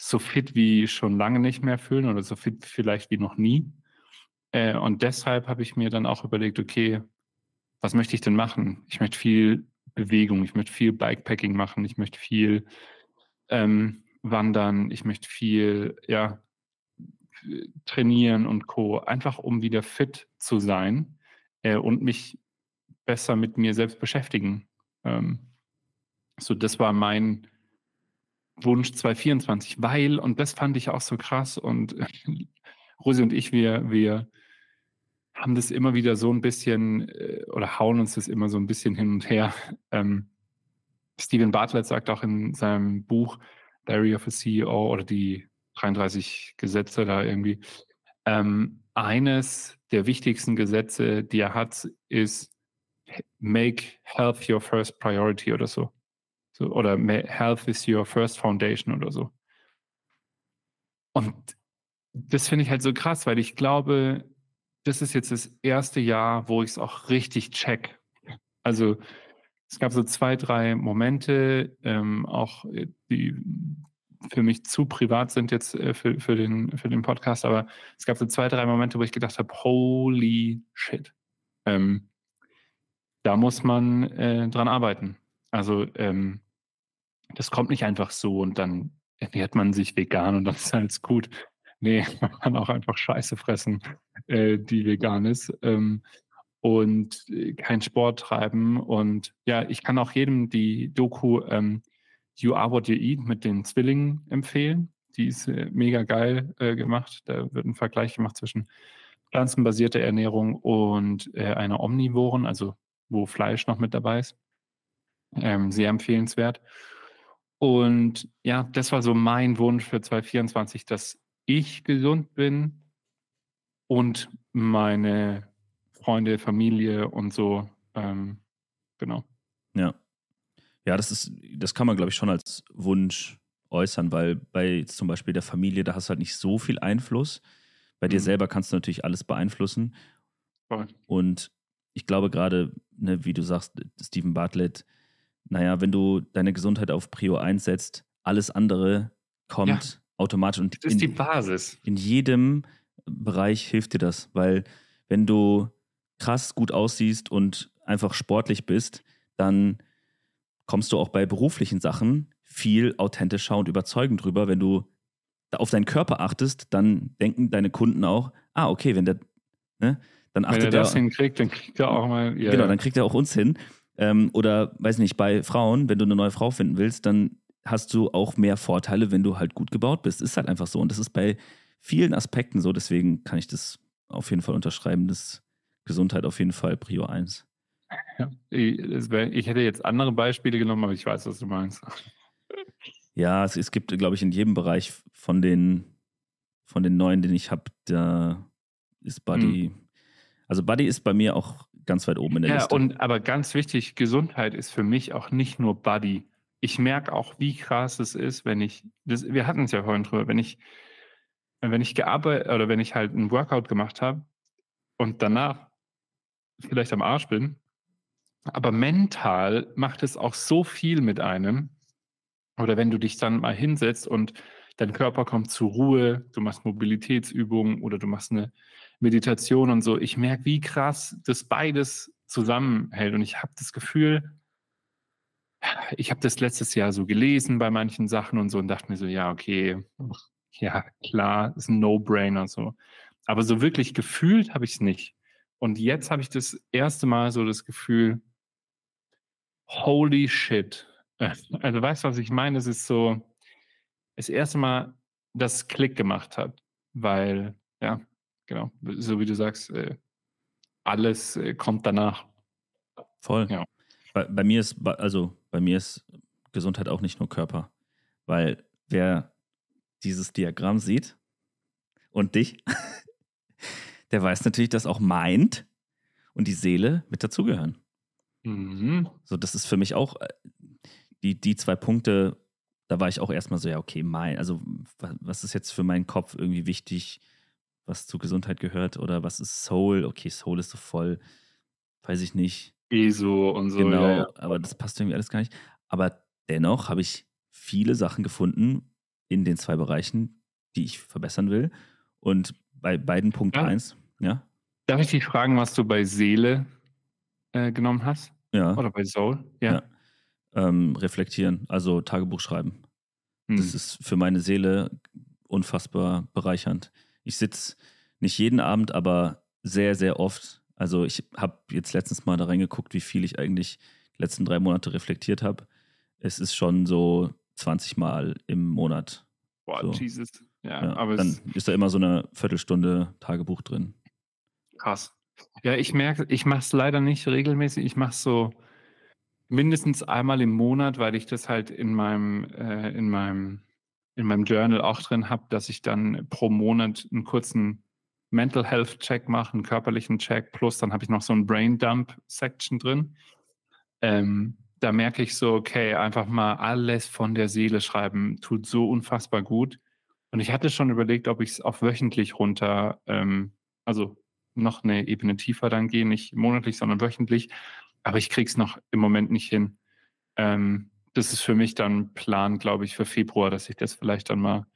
so fit wie schon lange nicht mehr fühlen oder so fit vielleicht wie noch nie. Äh, und deshalb habe ich mir dann auch überlegt, okay, was möchte ich denn machen? Ich möchte viel Bewegung, ich möchte viel Bikepacking machen, ich möchte viel ähm, wandern, ich möchte viel, ja, trainieren und Co. Einfach um wieder fit zu sein äh, und mich besser mit mir selbst beschäftigen. Ähm, so, das war mein Wunsch 2024, weil, und das fand ich auch so krass, und Rosi und ich, wir, wir haben das immer wieder so ein bisschen äh, oder hauen uns das immer so ein bisschen hin und her. Ähm, Steven Bartlett sagt auch in seinem Buch Diary of a CEO oder die 33 Gesetze da irgendwie. Ähm, eines der wichtigsten Gesetze, die er hat, ist Make Health your first priority oder so. so oder Health is your first foundation oder so. Und das finde ich halt so krass, weil ich glaube, das ist jetzt das erste Jahr, wo ich es auch richtig check. Also es gab so zwei, drei Momente, ähm, auch äh, die für mich zu privat sind jetzt äh, für, für, den, für den Podcast, aber es gab so zwei, drei Momente, wo ich gedacht habe, holy shit. Ähm, da muss man äh, dran arbeiten. Also ähm, das kommt nicht einfach so und dann ernährt man sich vegan und dann ist alles gut. Nee, man kann auch einfach Scheiße fressen, äh, die vegan ist. Ähm, und äh, keinen Sport treiben. Und ja, ich kann auch jedem die Doku ähm, You Are What You Eat mit den Zwillingen empfehlen. Die ist äh, mega geil äh, gemacht. Da wird ein Vergleich gemacht zwischen pflanzenbasierter Ernährung und äh, einer omnivoren, also wo Fleisch noch mit dabei ist. Ähm, sehr empfehlenswert. Und ja, das war so mein Wunsch für 2024, dass ich gesund bin und meine Freunde, Familie und so. Ähm, genau. Ja. Ja, das ist, das kann man, glaube ich, schon als Wunsch äußern, weil bei zum Beispiel der Familie, da hast du halt nicht so viel Einfluss. Bei mhm. dir selber kannst du natürlich alles beeinflussen. Voll. Und ich glaube gerade, ne, wie du sagst, Stephen Bartlett, naja, wenn du deine Gesundheit auf Prio 1 setzt, alles andere kommt ja. Automatisch. Und das ist in, die Basis. In jedem Bereich hilft dir das, weil wenn du krass gut aussiehst und einfach sportlich bist, dann kommst du auch bei beruflichen Sachen viel authentischer und überzeugend drüber. Wenn du auf deinen Körper achtest, dann denken deine Kunden auch, ah, okay, wenn der, ne, dann achtet wenn er das hinkriegt, dann kriegt er auch mal. Ja, genau, dann kriegt er auch uns hin. Ähm, oder, weiß nicht, bei Frauen, wenn du eine neue Frau finden willst, dann hast du auch mehr Vorteile, wenn du halt gut gebaut bist. Ist halt einfach so. Und das ist bei vielen Aspekten so. Deswegen kann ich das auf jeden Fall unterschreiben, dass Gesundheit auf jeden Fall Prio 1. Ja, ich, hätte jetzt andere Beispiele genommen, aber ich weiß, was du meinst. Ja, es, es gibt, glaube ich, in jedem Bereich von den, von den neuen, den ich habe, da ist Buddy. Mhm. Also Buddy ist bei mir auch ganz weit oben in der ja, Liste. Ja, und aber ganz wichtig, Gesundheit ist für mich auch nicht nur Buddy. Ich merke auch, wie krass es ist, wenn ich, das, wir hatten es ja vorhin drüber, wenn ich, wenn ich gearbeitet oder wenn ich halt ein Workout gemacht habe und danach vielleicht am Arsch bin, aber mental macht es auch so viel mit einem. Oder wenn du dich dann mal hinsetzt und dein Körper kommt zur Ruhe, du machst Mobilitätsübungen oder du machst eine Meditation und so. Ich merke, wie krass das beides zusammenhält. Und ich habe das Gefühl, ich habe das letztes Jahr so gelesen bei manchen Sachen und so und dachte mir so, ja, okay, ja, klar, ist ein No-Brainer so. Aber so wirklich gefühlt habe ich es nicht. Und jetzt habe ich das erste Mal so das Gefühl, holy shit. Also weißt du, was ich meine? Es ist so das erste Mal, dass es Klick gemacht hat, weil, ja, genau, so wie du sagst, äh, alles äh, kommt danach. Voll. Ja. Bei, bei, mir ist, also bei mir ist Gesundheit auch nicht nur Körper, weil wer dieses Diagramm sieht und dich, der weiß natürlich, dass auch Mind und die Seele mit dazugehören. Mhm. So, das ist für mich auch äh, die, die zwei Punkte, da war ich auch erstmal so, ja, okay, mein, also was ist jetzt für meinen Kopf irgendwie wichtig, was zu Gesundheit gehört oder was ist Soul? Okay, Soul ist so voll, weiß ich nicht. ESO und so. Genau, ja, ja. aber das passt irgendwie alles gar nicht. Aber dennoch habe ich viele Sachen gefunden in den zwei Bereichen, die ich verbessern will. Und bei beiden Punkt ja. 1, ja. Darf ich dich fragen, was du bei Seele äh, genommen hast? Ja. Oder bei Soul? Ja. ja. Ähm, reflektieren, also Tagebuch schreiben. Hm. Das ist für meine Seele unfassbar bereichernd. Ich sitze nicht jeden Abend, aber sehr, sehr oft. Also ich habe jetzt letztens mal da reingeguckt, wie viel ich eigentlich die letzten drei Monate reflektiert habe. Es ist schon so 20 Mal im Monat. Boah, so. Jesus. Ja, ja, aber dann ist da immer so eine Viertelstunde Tagebuch drin. Krass. Ja, ich merke, ich mache es leider nicht regelmäßig. Ich mache es so mindestens einmal im Monat, weil ich das halt in meinem, äh, in meinem, in meinem Journal auch drin habe, dass ich dann pro Monat einen kurzen Mental Health Check mache, einen körperlichen Check, plus dann habe ich noch so ein Brain Dump Section drin. Ähm, da merke ich so, okay, einfach mal alles von der Seele schreiben, tut so unfassbar gut. Und ich hatte schon überlegt, ob ich es auf wöchentlich runter, ähm, also noch eine Ebene tiefer dann gehen, nicht monatlich, sondern wöchentlich. Aber ich kriege es noch im Moment nicht hin. Ähm, das ist für mich dann Plan, glaube ich, für Februar, dass ich das vielleicht dann mal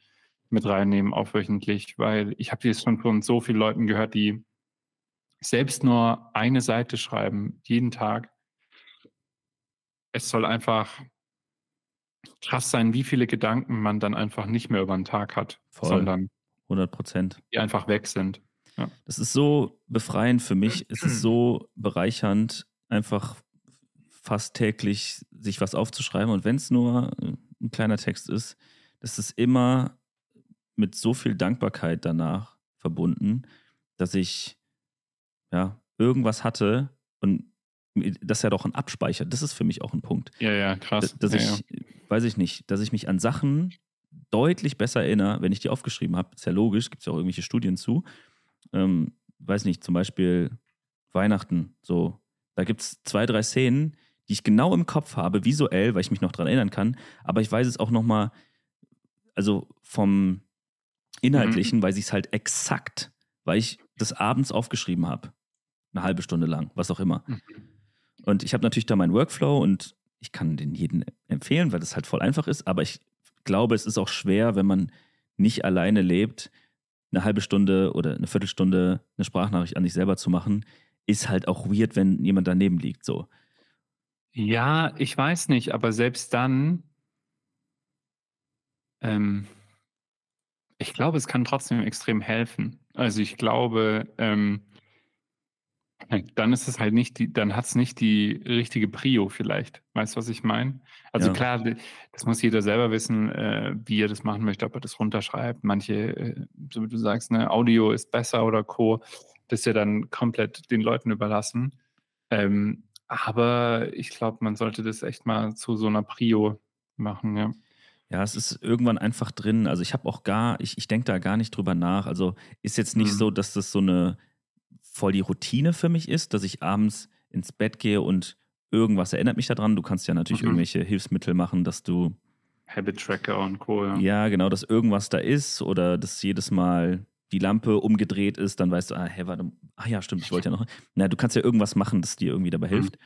mit reinnehmen, auch wöchentlich, weil ich habe jetzt schon von so vielen Leuten gehört, die selbst nur eine Seite schreiben, jeden Tag. Es soll einfach krass sein, wie viele Gedanken man dann einfach nicht mehr über den Tag hat, Voll. sondern 100 Prozent. Die einfach weg sind. Ja. Das ist so befreiend für mich. Es ist so bereichernd, einfach fast täglich sich was aufzuschreiben. Und wenn es nur ein kleiner Text ist, das ist immer mit so viel Dankbarkeit danach verbunden, dass ich ja irgendwas hatte und das ja doch ein Abspeicher. Das ist für mich auch ein Punkt. Ja, ja, krass. Dass ja, ich, ja. weiß ich nicht, dass ich mich an Sachen deutlich besser erinnere, wenn ich die aufgeschrieben habe. Ist ja logisch, gibt es ja auch irgendwelche Studien zu. Ähm, weiß nicht, zum Beispiel Weihnachten, so. Da gibt es zwei, drei Szenen, die ich genau im Kopf habe, visuell, weil ich mich noch daran erinnern kann. Aber ich weiß es auch nochmal, also vom Inhaltlichen Mhm. weiß ich es halt exakt, weil ich das abends aufgeschrieben habe. Eine halbe Stunde lang, was auch immer. Mhm. Und ich habe natürlich da meinen Workflow und ich kann den jeden empfehlen, weil das halt voll einfach ist. Aber ich glaube, es ist auch schwer, wenn man nicht alleine lebt, eine halbe Stunde oder eine Viertelstunde eine Sprachnachricht an sich selber zu machen, ist halt auch weird, wenn jemand daneben liegt. So. Ja, ich weiß nicht, aber selbst dann, ähm, ich glaube, es kann trotzdem extrem helfen. Also ich glaube, ähm, dann ist es halt nicht die, dann hat es nicht die richtige Prio vielleicht. Weißt du, was ich meine? Also Ja. klar, das muss jeder selber wissen, äh, wie er das machen möchte, ob er das runterschreibt. Manche, äh, so wie du sagst, ne, Audio ist besser oder Co. Das ist ja dann komplett den Leuten überlassen. Ähm, aber ich glaube, man sollte das echt mal zu so einer Prio machen, ja. Ja, es ist irgendwann einfach drin. Also ich habe auch gar, ich, ich denke da gar nicht drüber nach. Also ist jetzt nicht Mhm. so, dass das so eine voll die Routine für mich ist, dass ich abends ins Bett gehe und irgendwas erinnert mich daran. Du kannst ja natürlich Mhm. irgendwelche Hilfsmittel machen, dass du, Habit Tracker und Co. Ja. ja, genau, dass irgendwas da ist oder dass jedes Mal die Lampe umgedreht ist, dann weißt du, ah, hä, warte, ah ja, stimmt, ich wollte ja noch. Na, du kannst ja irgendwas machen, das dir irgendwie dabei Mhm. hilft.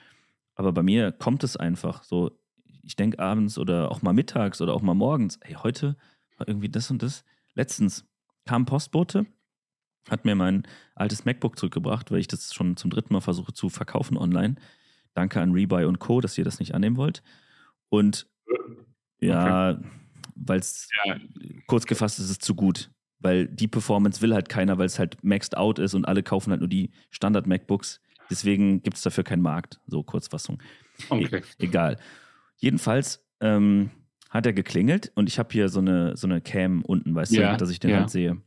Aber bei mir kommt es einfach so, ich denke abends oder auch mal mittags oder auch mal morgens, ey, heute war irgendwie das und das. Letztens kam Postbote, hat mir mein altes MacBook zurückgebracht, weil ich das schon zum dritten Mal versuche zu verkaufen online. Danke an Rebuy und Co., dass ihr das nicht annehmen wollt. Und ja, weil es Ja, kurz gefasst ist es zu gut. Weil die Performance will halt keiner, weil es halt maxed out ist und alle kaufen halt nur die Standard-MacBooks. Deswegen gibt es dafür keinen Markt. So Kurzfassung. okay. E egal. Jedenfalls ähm, hat er geklingelt und ich habe hier so eine, so eine Cam unten, weißt Ja, du, dass ich den ja. halt sehe.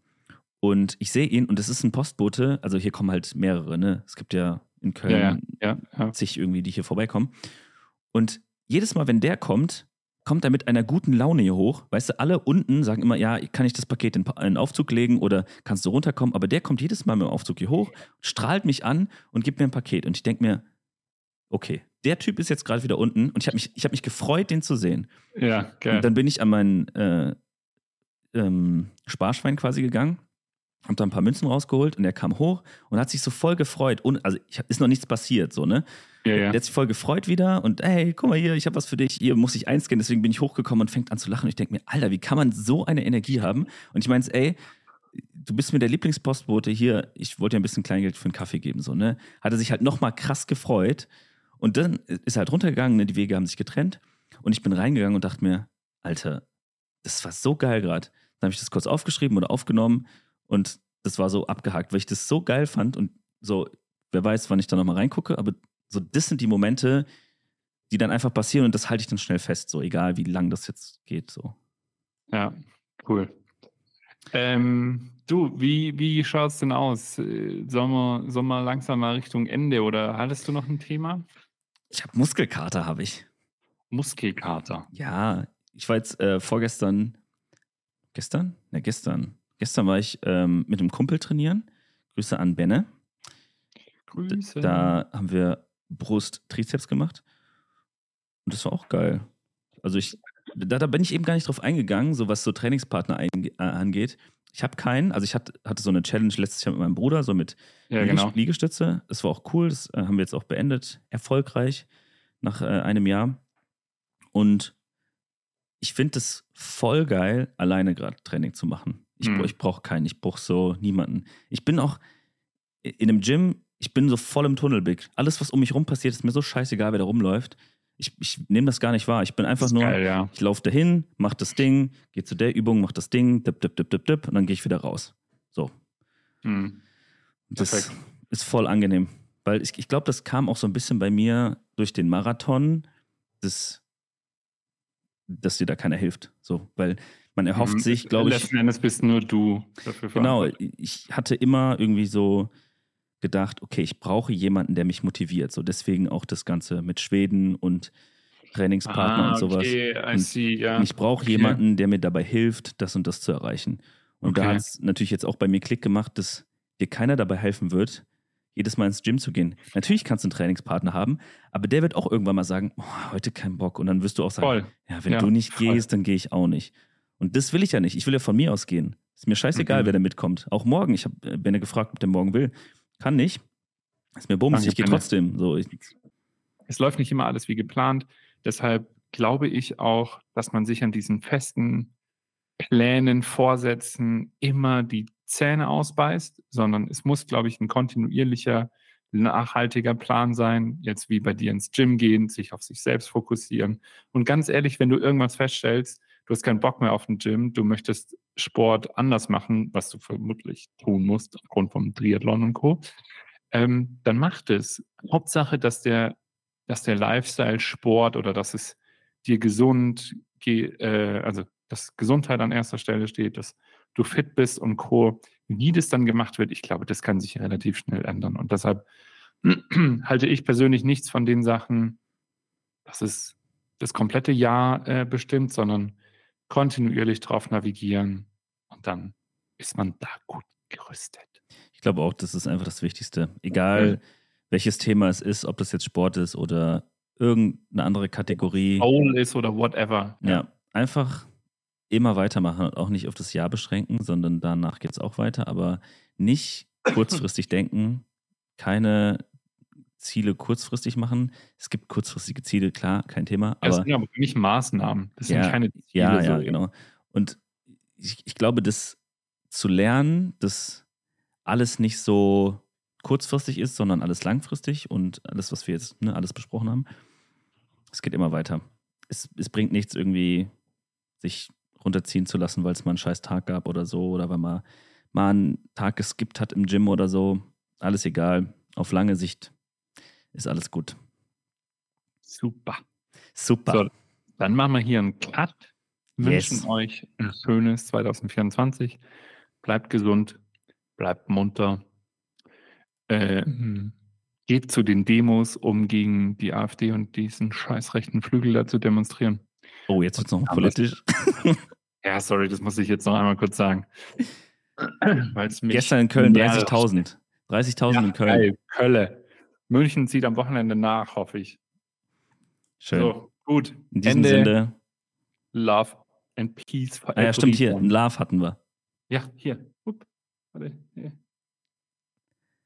Und ich sehe ihn und es ist ein Postbote. Also hier kommen halt mehrere, ne? Es gibt ja in Köln Ja, zig irgendwie, die hier vorbeikommen. Und jedes Mal, wenn der kommt, kommt er mit einer guten Laune hier hoch. Weißt du, alle unten sagen immer, ja, kann ich das Paket in in den Aufzug legen oder kannst du runterkommen? Aber der kommt jedes Mal mit dem Aufzug hier hoch, strahlt mich an und gibt mir ein Paket. Und ich denke mir, okay, der Typ ist jetzt gerade wieder unten und ich habe mich, ich hab mich gefreut, den zu sehen. Ja, geil. Und dann bin ich an meinen äh, ähm, Sparschwein quasi gegangen, hab da ein paar Münzen rausgeholt und er kam hoch und hat sich so voll gefreut. Und, also ich, ist noch nichts passiert, so, ne? ja, ja. Der hat sich voll gefreut wieder und hey, guck mal hier, ich habe was für dich. Hier muss ich einscannen. Deswegen bin ich hochgekommen und fängt an zu lachen. Und ich denke mir, Alter, wie kann man so eine Energie haben? Und ich meine, ey, du bist mir der Lieblingspostbote hier. Ich wollte dir ein bisschen Kleingeld für einen Kaffee geben, so, ne? Hat er sich halt nochmal krass gefreut. Und dann ist er halt runtergegangen, ne? die Wege haben sich getrennt. Und ich bin reingegangen und dachte mir, Alter, das war so geil gerade. Dann habe ich das kurz aufgeschrieben oder aufgenommen und das war so abgehakt, weil ich das so geil fand und so, wer weiß, wann ich da nochmal reingucke, aber so, das sind die Momente, die dann einfach passieren und das halte ich dann schnell fest, so egal wie lang das jetzt geht. So. Ja, cool. Ähm, du, wie, wie schaut es denn aus? Äh, Sollen wir, sollen wir langsam mal Richtung Ende oder hattest du noch ein Thema? Ich habe Muskelkater, habe ich. Muskelkater. Ja, ich war jetzt äh, vorgestern, gestern? Ne, gestern. Gestern war ich ähm, mit einem Kumpel trainieren. Grüße an Benne. Grüße. Da haben wir Brust-Trizeps gemacht. Und das war auch geil. Also ich, da, da bin ich eben gar nicht drauf eingegangen, so was so Trainingspartner äh, angeht. Ich habe keinen, also ich hatte, hatte so eine Challenge letztes Jahr mit meinem Bruder, so mit ja, genau. Liegestütze. Das war auch cool, das äh, haben wir jetzt auch beendet, erfolgreich nach äh, einem Jahr. Und ich finde es voll geil, alleine gerade Training zu machen. Ich, bra- ich brauche keinen, ich brauche so niemanden. Ich bin auch in einem Gym, ich bin so voll im Tunnelblick. Alles, was um mich rum passiert, ist mir so scheißegal, wer da rumläuft. Ich, ich nehme das gar nicht wahr. Ich bin einfach nur, Geil, ja. ich laufe dahin, mach das Ding, gehe zu der Übung, mach das Ding, dip, dip, dip, dip, dip, und dann gehe ich wieder raus. So. Hm. Das Perfekt. ist voll angenehm. Weil ich, ich glaube, das kam auch so ein bisschen bei mir durch den Marathon. Das, dass dir da keiner hilft. So, weil man erhofft mhm. sich, glaube ich. Letzten Endes bist nur du dafür Genau, ich hatte immer irgendwie so gedacht, okay, ich brauche jemanden, der mich motiviert. So deswegen auch das Ganze mit Schweden und Trainingspartner ah, und sowas. Okay, I see, ja. Und ich brauche okay. jemanden, der mir dabei hilft, das und das zu erreichen. Und okay. da hat es natürlich jetzt auch bei mir Klick gemacht, dass dir keiner dabei helfen wird, jedes Mal ins Gym zu gehen. Natürlich kannst du einen Trainingspartner haben, aber der wird auch irgendwann mal sagen, oh, heute kein Bock. Und dann wirst du auch sagen, voll. ja, wenn ja, du nicht voll. gehst, dann gehe ich auch nicht. Und das will ich ja nicht. Ich will ja von mir aus gehen. Ist mir scheißegal, mhm. wer da mitkommt. Auch morgen. Ich habe äh, wenn er gefragt, ob der morgen will. Kann nicht. Ist mir bums, ich gehe trotzdem. So, ich, es läuft nicht immer alles wie geplant. Deshalb glaube ich auch, dass man sich an diesen festen Plänen, Vorsätzen immer die Zähne ausbeißt, sondern es muss, glaube ich, ein kontinuierlicher, nachhaltiger Plan sein. Jetzt wie bei dir ins Gym gehen, sich auf sich selbst fokussieren. Und ganz ehrlich, wenn du irgendwas feststellst, du hast keinen Bock mehr auf den Gym, du möchtest Sport anders machen, was du vermutlich tun musst, aufgrund vom Triathlon und Co., ähm, dann mach es. Hauptsache, dass der, dass der Lifestyle Sport oder dass es dir gesund äh, also dass Gesundheit an erster Stelle steht, dass du fit bist und Co. Wie das dann gemacht wird, ich glaube, das kann sich relativ schnell ändern. Und deshalb halte ich persönlich nichts von den Sachen, dass es das komplette Jahr äh, bestimmt, sondern kontinuierlich drauf navigieren und dann ist man da gut gerüstet. Ich glaube auch, das ist einfach das Wichtigste. Egal, ja. welches Thema es ist, ob das jetzt Sport ist oder irgendeine andere Kategorie. Soul ist oder whatever. Ja, ja einfach immer weitermachen und auch nicht auf das Jahr beschränken, sondern danach geht es auch weiter, aber nicht kurzfristig denken, keine Ziele kurzfristig machen. Es gibt kurzfristige Ziele, klar, kein Thema. Aber, das sind aber nicht Maßnahmen, das sind keine Ziele. Ja, ja, so. genau. Und ich, ich glaube, das zu lernen, dass alles nicht so kurzfristig ist, sondern alles langfristig und alles, was wir jetzt ne, alles besprochen haben, es geht immer weiter. Es, es bringt nichts, irgendwie sich runterziehen zu lassen, weil es mal einen scheiß Tag gab oder so oder weil man mal einen Tag geskippt hat im Gym oder so. Alles egal. Auf lange Sicht ist alles gut. Super. Super. So, dann machen wir hier einen Cut. Wünschen yes. euch ein schönes 2024. Bleibt gesund, bleibt munter. Äh, geht zu den Demos, um gegen die AfD und diesen scheiß rechten Flügel da zu demonstrieren. Oh, jetzt wird es noch politisch. ja, sorry, das muss ich jetzt noch einmal kurz sagen. Gestern in Köln 30.000. 30.000 ja, in Köln. Geil, Kölle. München zieht am Wochenende nach, hoffe ich. Schön. So, gut. In diesem Ende. Sinne. Love and Peace. Ah, ja, stimmt, hier. Love hatten wir. Ja, hier. Upp. Warte.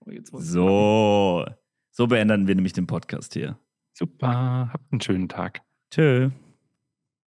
Oh, so. So beenden wir nämlich den Podcast hier. Super. Habt einen schönen Tag. Tschö.